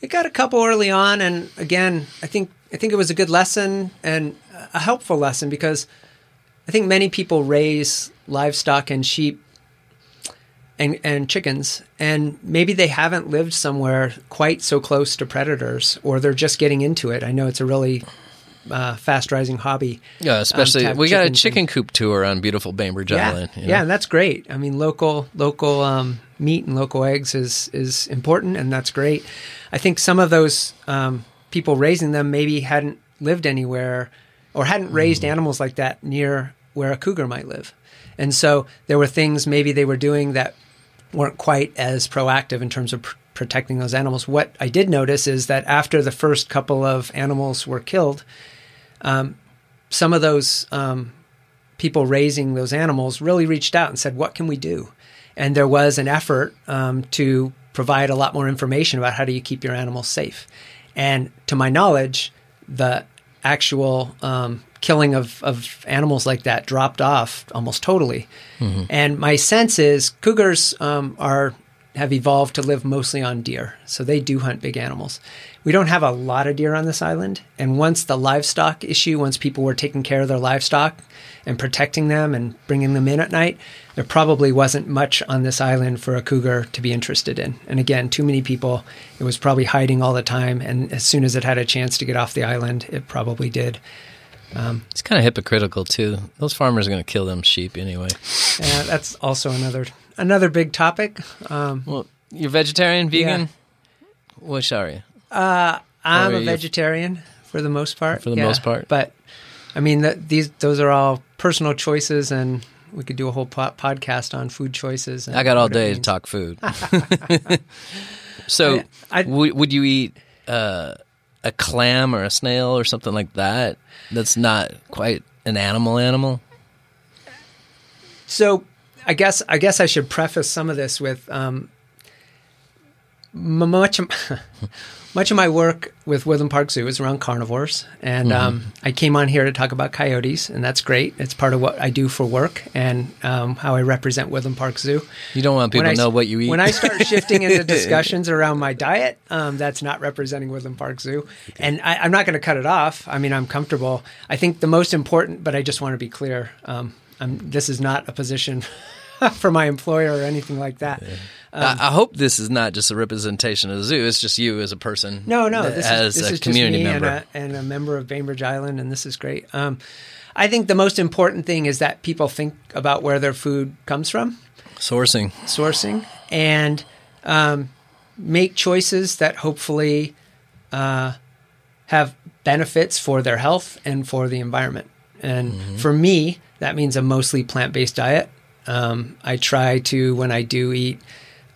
It got a couple early on, and again, I think I think it was a good lesson and a helpful lesson because I think many people raise livestock and sheep and and chickens, and maybe they haven't lived somewhere quite so close to predators, or they're just getting into it. I know it's a really uh, fast rising hobby.
Yeah, especially
to have
we got a chicken
and-
coop tour on beautiful Bainbridge
yeah,
Island. you know?
yeah, and that's great. I mean, local local um, meat and local eggs is is important, and that's great. I think some of those um, people raising them maybe hadn't lived anywhere or hadn't raised
Mm.
animals like that near where a cougar might live, and so there were things maybe they were doing that weren't quite as proactive in terms of pr- protecting those animals. What I did notice is that after the first couple of animals were killed, um, some of those um, people raising those animals really reached out and said, "What can we do?" And there was an effort um, to provide a lot more information about how do you keep your animals safe. And to my knowledge, the actual um, killing of, of animals like that dropped off almost totally. And my sense is cougars um, are have evolved to live mostly on deer, so they do hunt big animals. We don't have a lot of deer on this island, and once the livestock issue, once people were taking care of their livestock and protecting them and bringing them in at night, there probably wasn't much on this island for a cougar to be interested in. And again, too many people, it was probably hiding all the time, and as soon as it had a chance to get off the island, it probably did.
It's kind of hypocritical too. Those farmers are going to kill them sheep anyway.
Uh, that's also another another big topic. Um,
Well, you're vegetarian, vegan. Which are you?
I'm
Or
a vegetarian for the most part.
For the most part.
but I mean, that these those are all personal choices, and we could do a whole po- podcast on food choices. and
I got all day to talk food. so,
I- I-
would would you eat uh, a clam or a snail or something like that? That's not quite an animal. Animal.
So I guess I guess I should preface some of this with um, much much of my work with Woodland Park Zoo is around carnivores, and
Mm-hmm.
um, I came on here to talk about coyotes, and that's great. It's part of what I do for work and um, how I represent Woodland Park Zoo.
You don't want people
I
to know what you eat.
When I start shifting into discussions around my diet, um, that's not representing Woodland Park Zoo. And I, I'm not going to cut it off. I mean, I'm comfortable. I think the most important, but I just want to be clear um, I'm, this is not a position for my employer or anything like that.
I, I hope this is not just a representation of the zoo. It's just you as a person.
No, no, this
as
is, this
a
is
community member.
And, a, and a member of Bainbridge Island, and this is great. Um, I think the most important thing is that people think about where their food comes from.
Sourcing.
sourcing and um, make choices that hopefully uh, have benefits for their health and for the environment. And for me, that means a mostly plant based diet. Um, I try to, when I do eat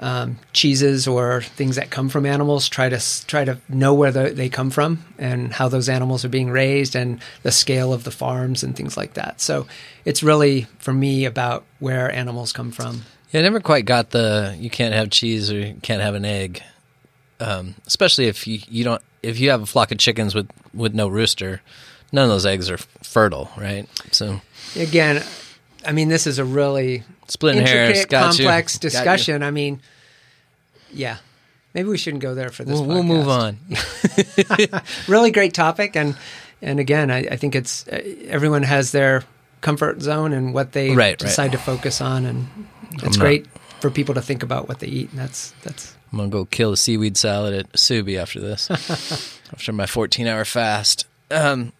um, cheeses or things that come from animals, try to try to know where the, they come from and how those animals are being raised and the scale of the farms and things like that. So it's really for me about where animals come from.
Yeah, I never quite got the you can't have cheese or you can't have an egg. Um, especially if you, you don't if you have a flock of chickens with, with no rooster, none of those eggs are fertile, right? So
again, I mean, this is a really
splitting hairs, got
complex
you.
discussion. I mean, yeah, maybe we shouldn't go there for this.
We'll, we'll move on.
Really great topic, and and again, I, I think it's uh, everyone has their comfort zone and what they
Right, right.
decide to focus on, and it's
not-
great for people to think about what they eat. And that's that's
I'm gonna go kill a seaweed salad at Subi after this, after my 14 hour fast. Um,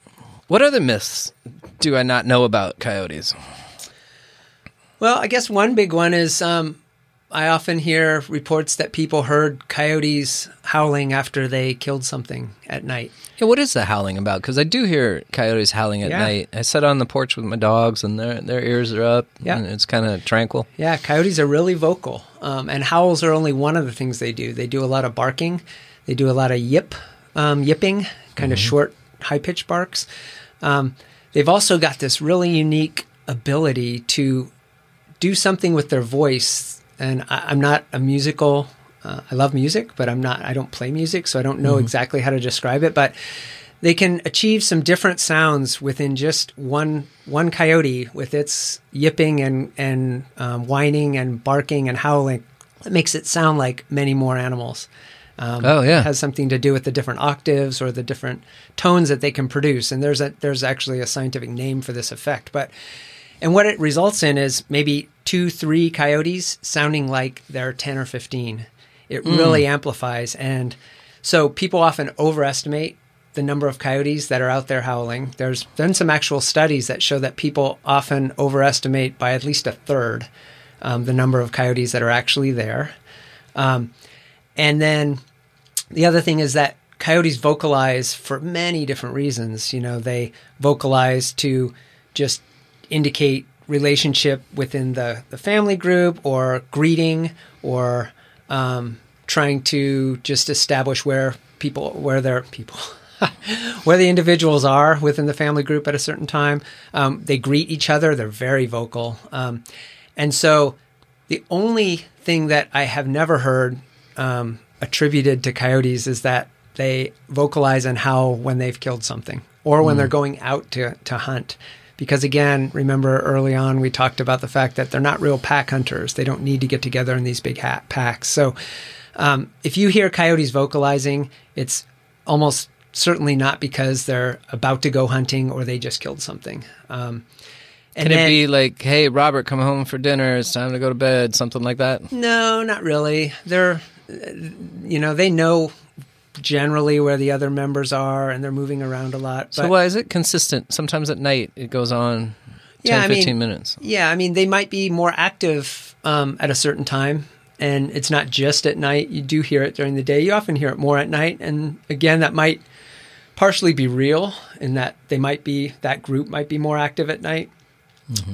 what other myths do I not know about coyotes?
Well, I guess one big one is um, I often hear reports that people heard coyotes howling after they killed something at night.
Yeah, what is the howling about? Because I do hear coyotes howling at
Yeah.
night. I sit on the porch with my dogs, and their their ears are up.
Yeah.
and it's kind of tranquil.
Yeah, coyotes are really vocal, um, and howls are only one of the things they do. They do a lot of barking, they do a lot of yip, um, yipping, kind of short, high pitched barks. Um, they've also got this really unique ability to do something with their voice. And I, I'm not a musical. Uh, I love music, but I'm not. I don't play music, so I don't know exactly how to describe it. But they can achieve some different sounds within just one one coyote with its yipping and and um, whining and barking and howling. It makes it sound like many more animals. Um,
Oh, yeah.
it has something to do with the different octaves or the different tones that they can produce. And there's a there's actually a scientific name for this effect. But and what it results in is maybe two, three coyotes sounding like they're 10 or 15. It really amplifies. And so people often overestimate the number of coyotes that are out there howling. There's been some actual studies that show that people often overestimate by at least a third um, the number of coyotes that are actually there. Um, and then the other thing is that coyotes vocalize for many different reasons. You know, they vocalize to just indicate relationship within the, the family group or greeting or um, trying to just establish where people, where their people, where the individuals are within the family group at a certain time. Um, they greet each other. They're very vocal. Um, and so the only thing that I have never heard um, attributed to coyotes is that they vocalize and howl when they've killed something or when they're going out to, to hunt. Because again, remember early on we talked about the fact that they're not real pack hunters. They don't need to get together in these big hat packs. So um, if you hear coyotes vocalizing, it's almost certainly not because they're about to go hunting or they just killed something. Um, and
Can it
then-
be like, "Hey, Robert, come home for dinner. It's time to go to bed," something like that?
No, not really. They're, you know, they know generally where the other members are and they're moving around a lot.
So why is it consistent? Sometimes at night it goes on 10,
Yeah, I mean-
15 minutes.
Yeah, I mean, they might be more active um, at a certain time. And it's not just at night. You do hear it during the day. You often hear it more at night. And again, that might partially be real in that they might be, that group might be more active at night.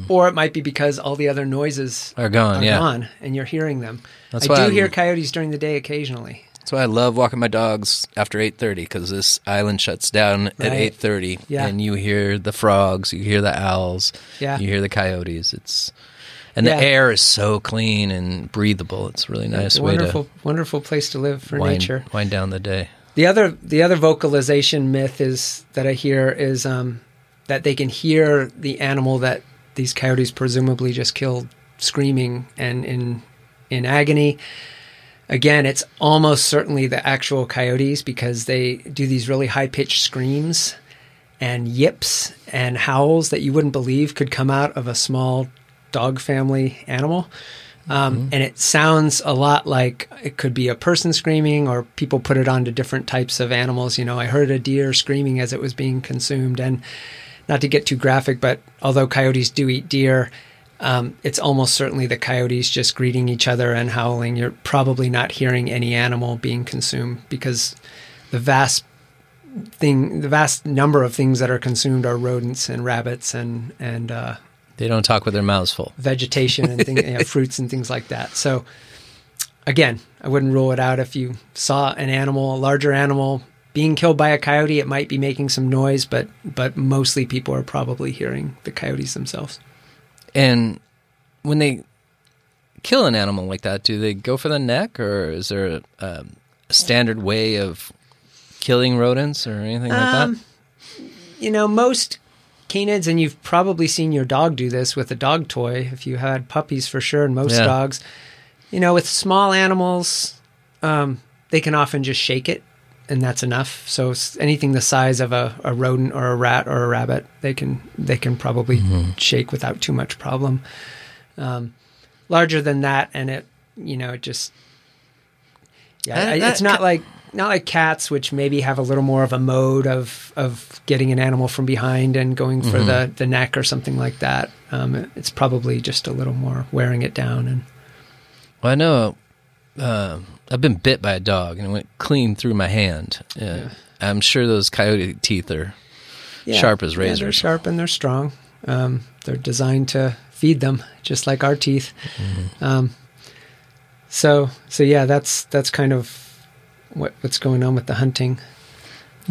Or it might be because all the other noises
Are gone,
are
yeah.
gone and you're hearing them.
That's
I do
I'm-
hear coyotes during the day occasionally.
That's why I love walking my dogs after 8:30 because this island shuts down at 8:30,
Yeah.
and you hear the frogs, you hear the owls,
Yeah.
you hear the coyotes. It's and
Yeah.
the air is so clean and breathable. It's a really nice
It's
way
wonderful, wonderful place to live for
wind,
nature.
wind down the day.
The other the other vocalization myth is that I hear is um, that they can hear the animal that these coyotes presumably just killed screaming and in in agony. Again, it's almost certainly the actual coyotes because they do these really high pitched screams and yips and howls that you wouldn't believe could come out of a small dog family animal. Um, And it sounds a lot like it could be a person screaming, or people put it onto different types of animals. You know, I heard a deer screaming as it was being consumed. And not to get too graphic, but although coyotes do eat deer, um, it's almost certainly the coyotes just greeting each other and howling. You're probably not hearing any animal being consumed because the vast thing, the vast number of things that are consumed are rodents and rabbits and and uh,
They don't talk with their mouths full.
vegetation and things, you know, fruits and things like that. So again, I wouldn't rule it out if you saw an animal, a larger animal being killed by a coyote, it might be making some noise, but but mostly people are probably hearing the coyotes themselves.
And when they kill an animal like that, do they go for the neck, or is there a, um, a standard way of killing rodents or anything like
Um,
that?
You know, most canids, and you've probably seen your dog do this with a dog toy if you had puppies for sure, and most
Yeah.
dogs. You know, with small animals, um, they can often just shake it, and that's enough. So anything the size of a, a rodent or a rat or a rabbit, they can they can probably shake without too much problem. Um, larger than that, and it you know it just yeah,
That-
I-
that
it's not like not like cats, which maybe have a little more of a mode of of getting an animal from behind and going for
Mm-hmm.
the the neck or something like that. Um, it- it's probably just a little more wearing it down and
Well, I know uh, I've been bit by a dog and it went clean through my hand. Uh, I'm sure those coyote teeth are sharp as
Yeah, they're sharp and they're strong. Um, they're designed to feed them, just like our teeth.
Mm-hmm.
Um, so, so yeah, that's that's kind of what, what's going on with the hunting.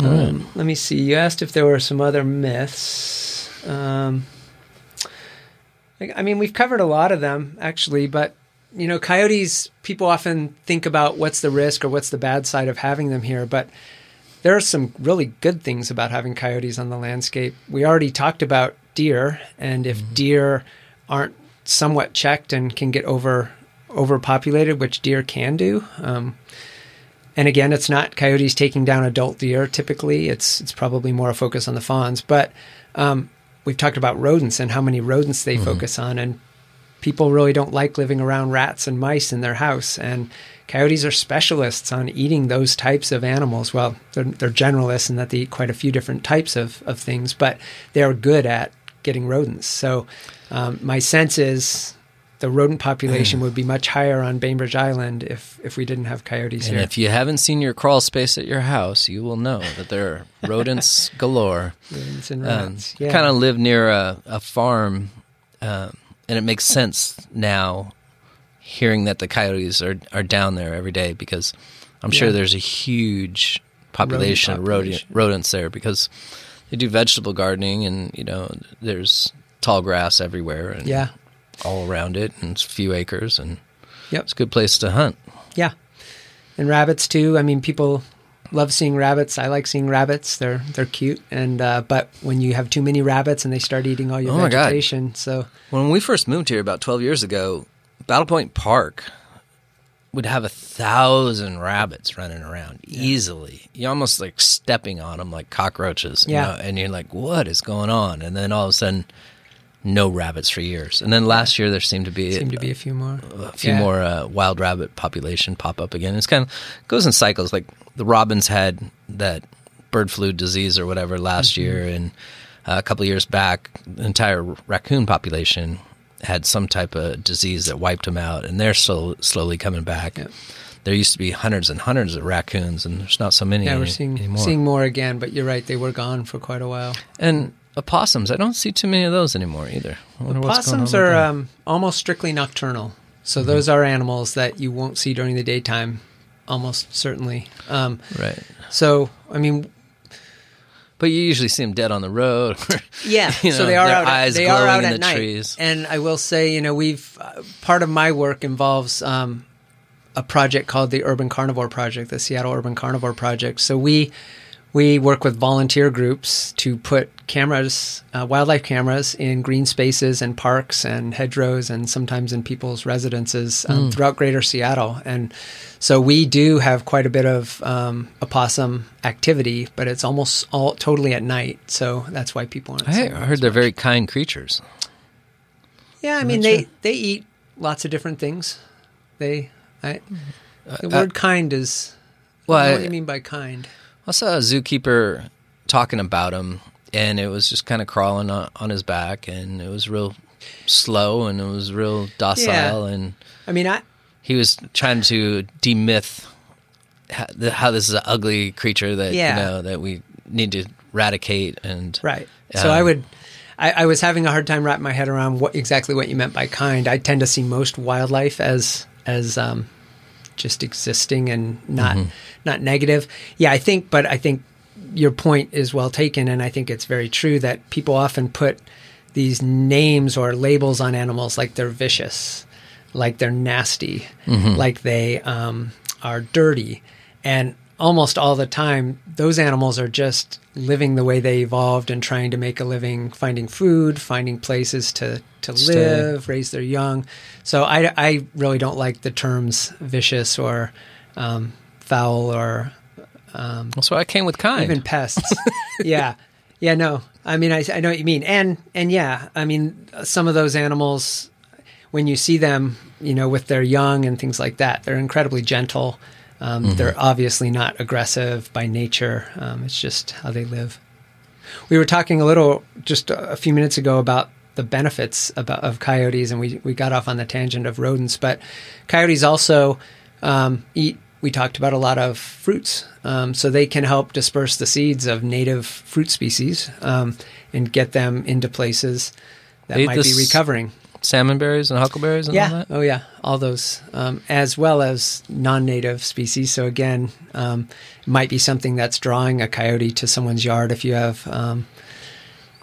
Um, let me see. You asked if there were some other myths. Um, I mean, we've covered a lot of them actually, but you know, coyotes. People often think about what's the risk or what's the bad side of having them here, but there are some really good things about having coyotes on the landscape. We already talked about deer, and if deer aren't somewhat checked and can get over overpopulated, which deer can do. Um, and again, it's not coyotes taking down adult deer. Typically, it's it's probably more a focus on the fawns. But um, we've talked about rodents and how many rodents they focus on, and people really don't like living around rats and mice in their house. And coyotes are specialists on eating those types of animals. Well, they're, they're generalists in that they eat quite a few different types of, of things, but they are good at getting rodents. So um, my sense is the rodent population would be much higher on Bainbridge Island if, if we didn't have coyotes
And
here.
if you haven't seen your crawl space at your house, you will know that there are rodents galore.
rodents and
Um,
rats. yeah.
Kind of live near a, a farm, um, and it makes sense now hearing that the coyotes are, are down there every day because I'm sure
Yeah.
there's a huge population, of rodent,
population.
rodents there because they do vegetable gardening and, you know, there's tall grass everywhere and
yeah.
all around it and it's a few acres and
Yep.
it's a good place to hunt.
Yeah. And rabbits too. I mean, people love seeing rabbits. I like seeing rabbits. They're they're cute. And uh, but when you have too many rabbits and they start eating all your
Oh
vegetation, so
When we first moved here about 12 years ago, Battle Point Park would have a thousand rabbits running around easily. You almost like stepping on them like cockroaches. you
Yeah.
know, and you're like, what is going on? And then all of a sudden, no rabbits for years. And then last year, there seemed to be,
seem to be a few more.
a few
Yeah.
more uh, wild rabbit population pop up again. It's kind of goes in cycles. Like the robins had that bird flu disease or whatever last
Mm-hmm.
year, and uh, a couple of years back, the entire raccoon population had some type of disease that wiped them out, and they're still slowly coming back.
Yep.
There used to be hundreds and hundreds of raccoons, and there's not so many.
Yeah, we're
any-
seeing
anymore.
seeing more again. But you're right; they were gone for quite a while.
and opossums. I don't see too many of those anymore either. I wonder what's going on
Possums are um, almost strictly nocturnal, so
Mm-hmm.
those are animals that you won't see during the daytime, almost certainly. Um,
right.
So, I mean,
But you usually see them dead on the road.
Yeah,
you
so they are
their
out.
eyes
they are
glowing
out
in
at
the
night.
trees.
And I will say, you know, we've uh, part of my work involves um, a project called the Urban Carnivore Project, the Seattle Urban Carnivore Project. So we we work with volunteer groups to put cameras, uh, wildlife cameras, in green spaces and parks and hedgerows, and sometimes in people's residences um, throughout Greater Seattle. And so we do have quite a bit of um, opossum activity, but it's almost all totally at night. So that's why people aren't.
I heard they're
much.
very kind creatures.
Yeah, I mean they
sure.
they eat lots of different things. They I, the
uh,
word kind is.
well,
I don't know
I-
what you mean by kind?
I saw a zookeeper talking about him, and it was just kind of crawling on, on his back, and it was real slow, and it was real docile,
Yeah.
and
I mean, I
he was trying to demyth how, how this is an ugly creature that
Yeah.
you know that we need to eradicate, and
right. So
Um,
I would. I, I was having a hard time wrapping my head around what exactly what you meant by kind. I tend to see most wildlife as as um, just existing and not
Mm-hmm.
not negative. Yeah, I think, but I think your point is well taken, and I think it's very true that people often put these names or labels on animals like they're vicious, like they're nasty,
Mm-hmm.
like they um, are dirty, and almost all the time those animals are just living the way they evolved and trying to make a living finding food finding places to to
Stay.
live raise their young so i, I really don't like the terms vicious or um, foul or
that's why I came with kind.
even pests. yeah, yeah. No, I mean, I, I know what you mean, and and yeah, I mean, some of those animals, when you see them, you know, with their young and things like that, they're incredibly gentle. Um, They're obviously not aggressive by nature. Um, it's just how they live. We were talking a little just a few minutes ago about the benefits about, of coyotes, and we, we got off on the tangent of rodents. But coyotes also um, eat. We talked about a lot of fruits, um, so they can help disperse the seeds of native fruit species um, and get them into places that
They
might be recovering.
Salmon berries and huckleberries and all
Yeah.
that.
Oh, yeah. All those, um, as well as non-native species. So again, um, it might be something that's drawing a coyote to someone's yard if you have, um,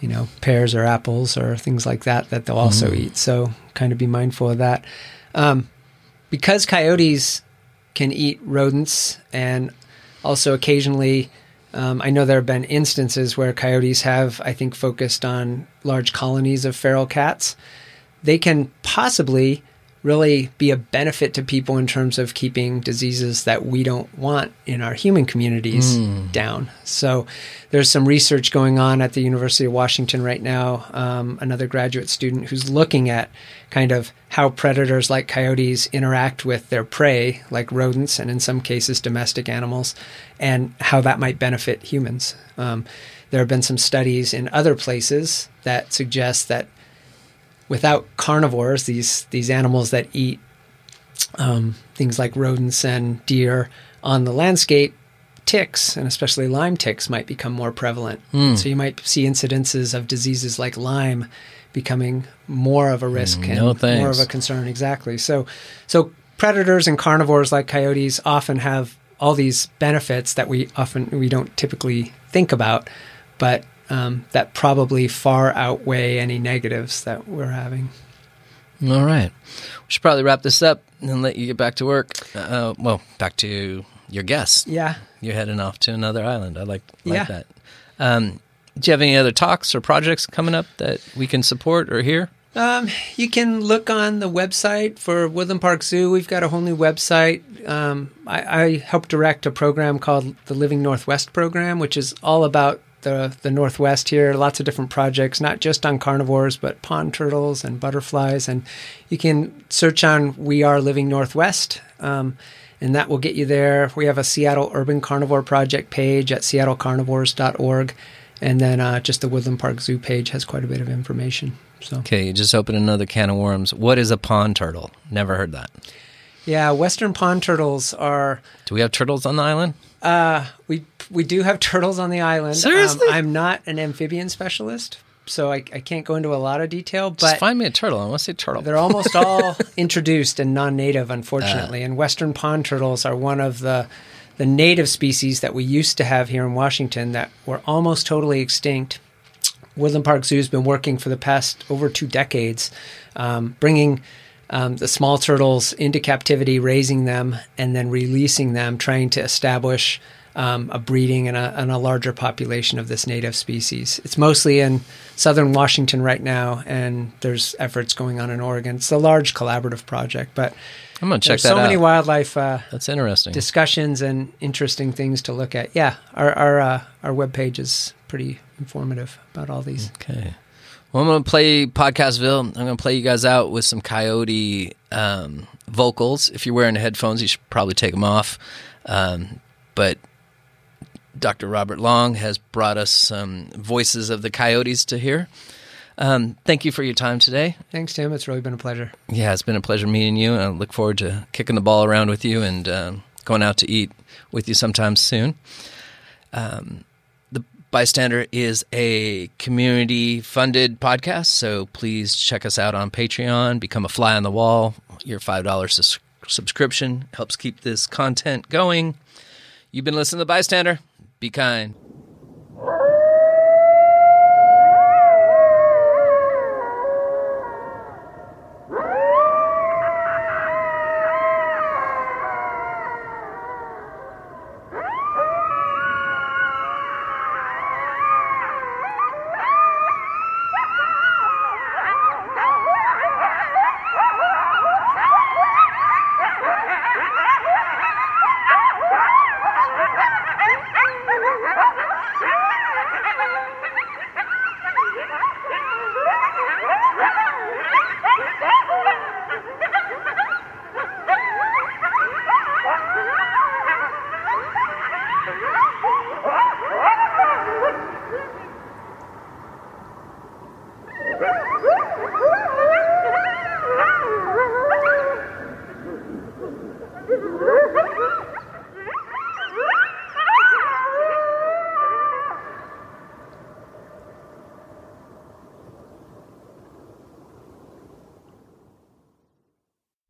you know, pears or apples or things like that that they'll also eat. So kind of be mindful of that. Um, because coyotes can eat rodents and also occasionally um, I know there have been instances where coyotes have, I think, focused on large colonies of feral cats they can possibly really be a benefit to people in terms of keeping diseases that we don't want in our human communities down. So there's some research going on at the University of Washington right now. Um, another graduate student who's looking at kind of how predators like coyotes interact with their prey, like rodents and in some cases domestic animals, and how that might benefit humans. Um, there have been some studies in other places that suggest that without carnivores, these these animals that eat um, things like rodents and deer on the landscape, ticks and especially Lyme ticks might become more prevalent. So you might see incidences of diseases like Lyme becoming more of a risk and
no
more
thanks.
of a concern. Exactly. So so predators and carnivores like coyotes often have all these benefits that we often we don't typically think about, but um, that probably far outweigh any negatives that we're having.
All right. We should probably wrap this up and let you get back to work. Uh, well, back to your guests.
Yeah.
You're heading off to another island. I like like
Yeah.
that. Um, do you have any other talks or projects coming up that we can support or hear?
Um, you can look on the website for Woodland Park Zoo. We've got a whole new website. Um, I, I help direct a program called the Living Northwest program, which is all about the the Northwest here. Lots of different projects, not just on carnivores, but pond turtles and butterflies. And you can search on "We Are Living Northwest." Um, and that will get you there. We have a Seattle Urban Carnivore Project page at seattlecarnivores.org. And then uh, just the Woodland Park Zoo page has quite a bit of information. So
Okay, you just opened another can of worms. What is a pond turtle? Never heard that.
Yeah, western pond turtles are.
Do we have turtles on the island?
Uh, we we do have turtles on the island.
Seriously?
Um, I'm not an amphibian specialist, so I, I can't go into a lot of detail.
Just
But
find me a turtle. I want to say turtle.
they're almost all introduced and non-native, unfortunately. and western pond turtles are one of the the native species that we used to have here in Washington that were almost totally extinct. Woodland Park Zoo has been working for the past over two decades, um, bringing um, the small turtles into captivity, raising them, and then releasing them, trying to establish um, a breeding and a, and a, larger population of this native species. It's mostly in southern Washington right now, and there's efforts going on in Oregon. It's a large collaborative project, but
I'm gonna check that
so
out.
many wildlife uh,
That's interesting.
discussions and interesting things to look at. Yeah, our our uh, our webpage is pretty informative about all these.
Okay. Well, I'm going to play Podcastville. I'm going to play you guys out with some coyote um, vocals. If you're wearing headphones, you should probably take them off. Um, but Dr. Robert Long has brought us some voices of the coyotes to hear. Um, thank you for your time today.
Thanks, Tim. It's really been a pleasure.
Yeah, it's been a pleasure meeting you. I look forward to kicking the ball around with you and um, going out to eat with you sometime soon. Um, the B.I.Stander is a community funded podcast, so please check us out on Patreon. Become a fly on the wall. Your $5 sus- subscription helps keep this content going. You've been listening to The B.I.Stander. Be kind.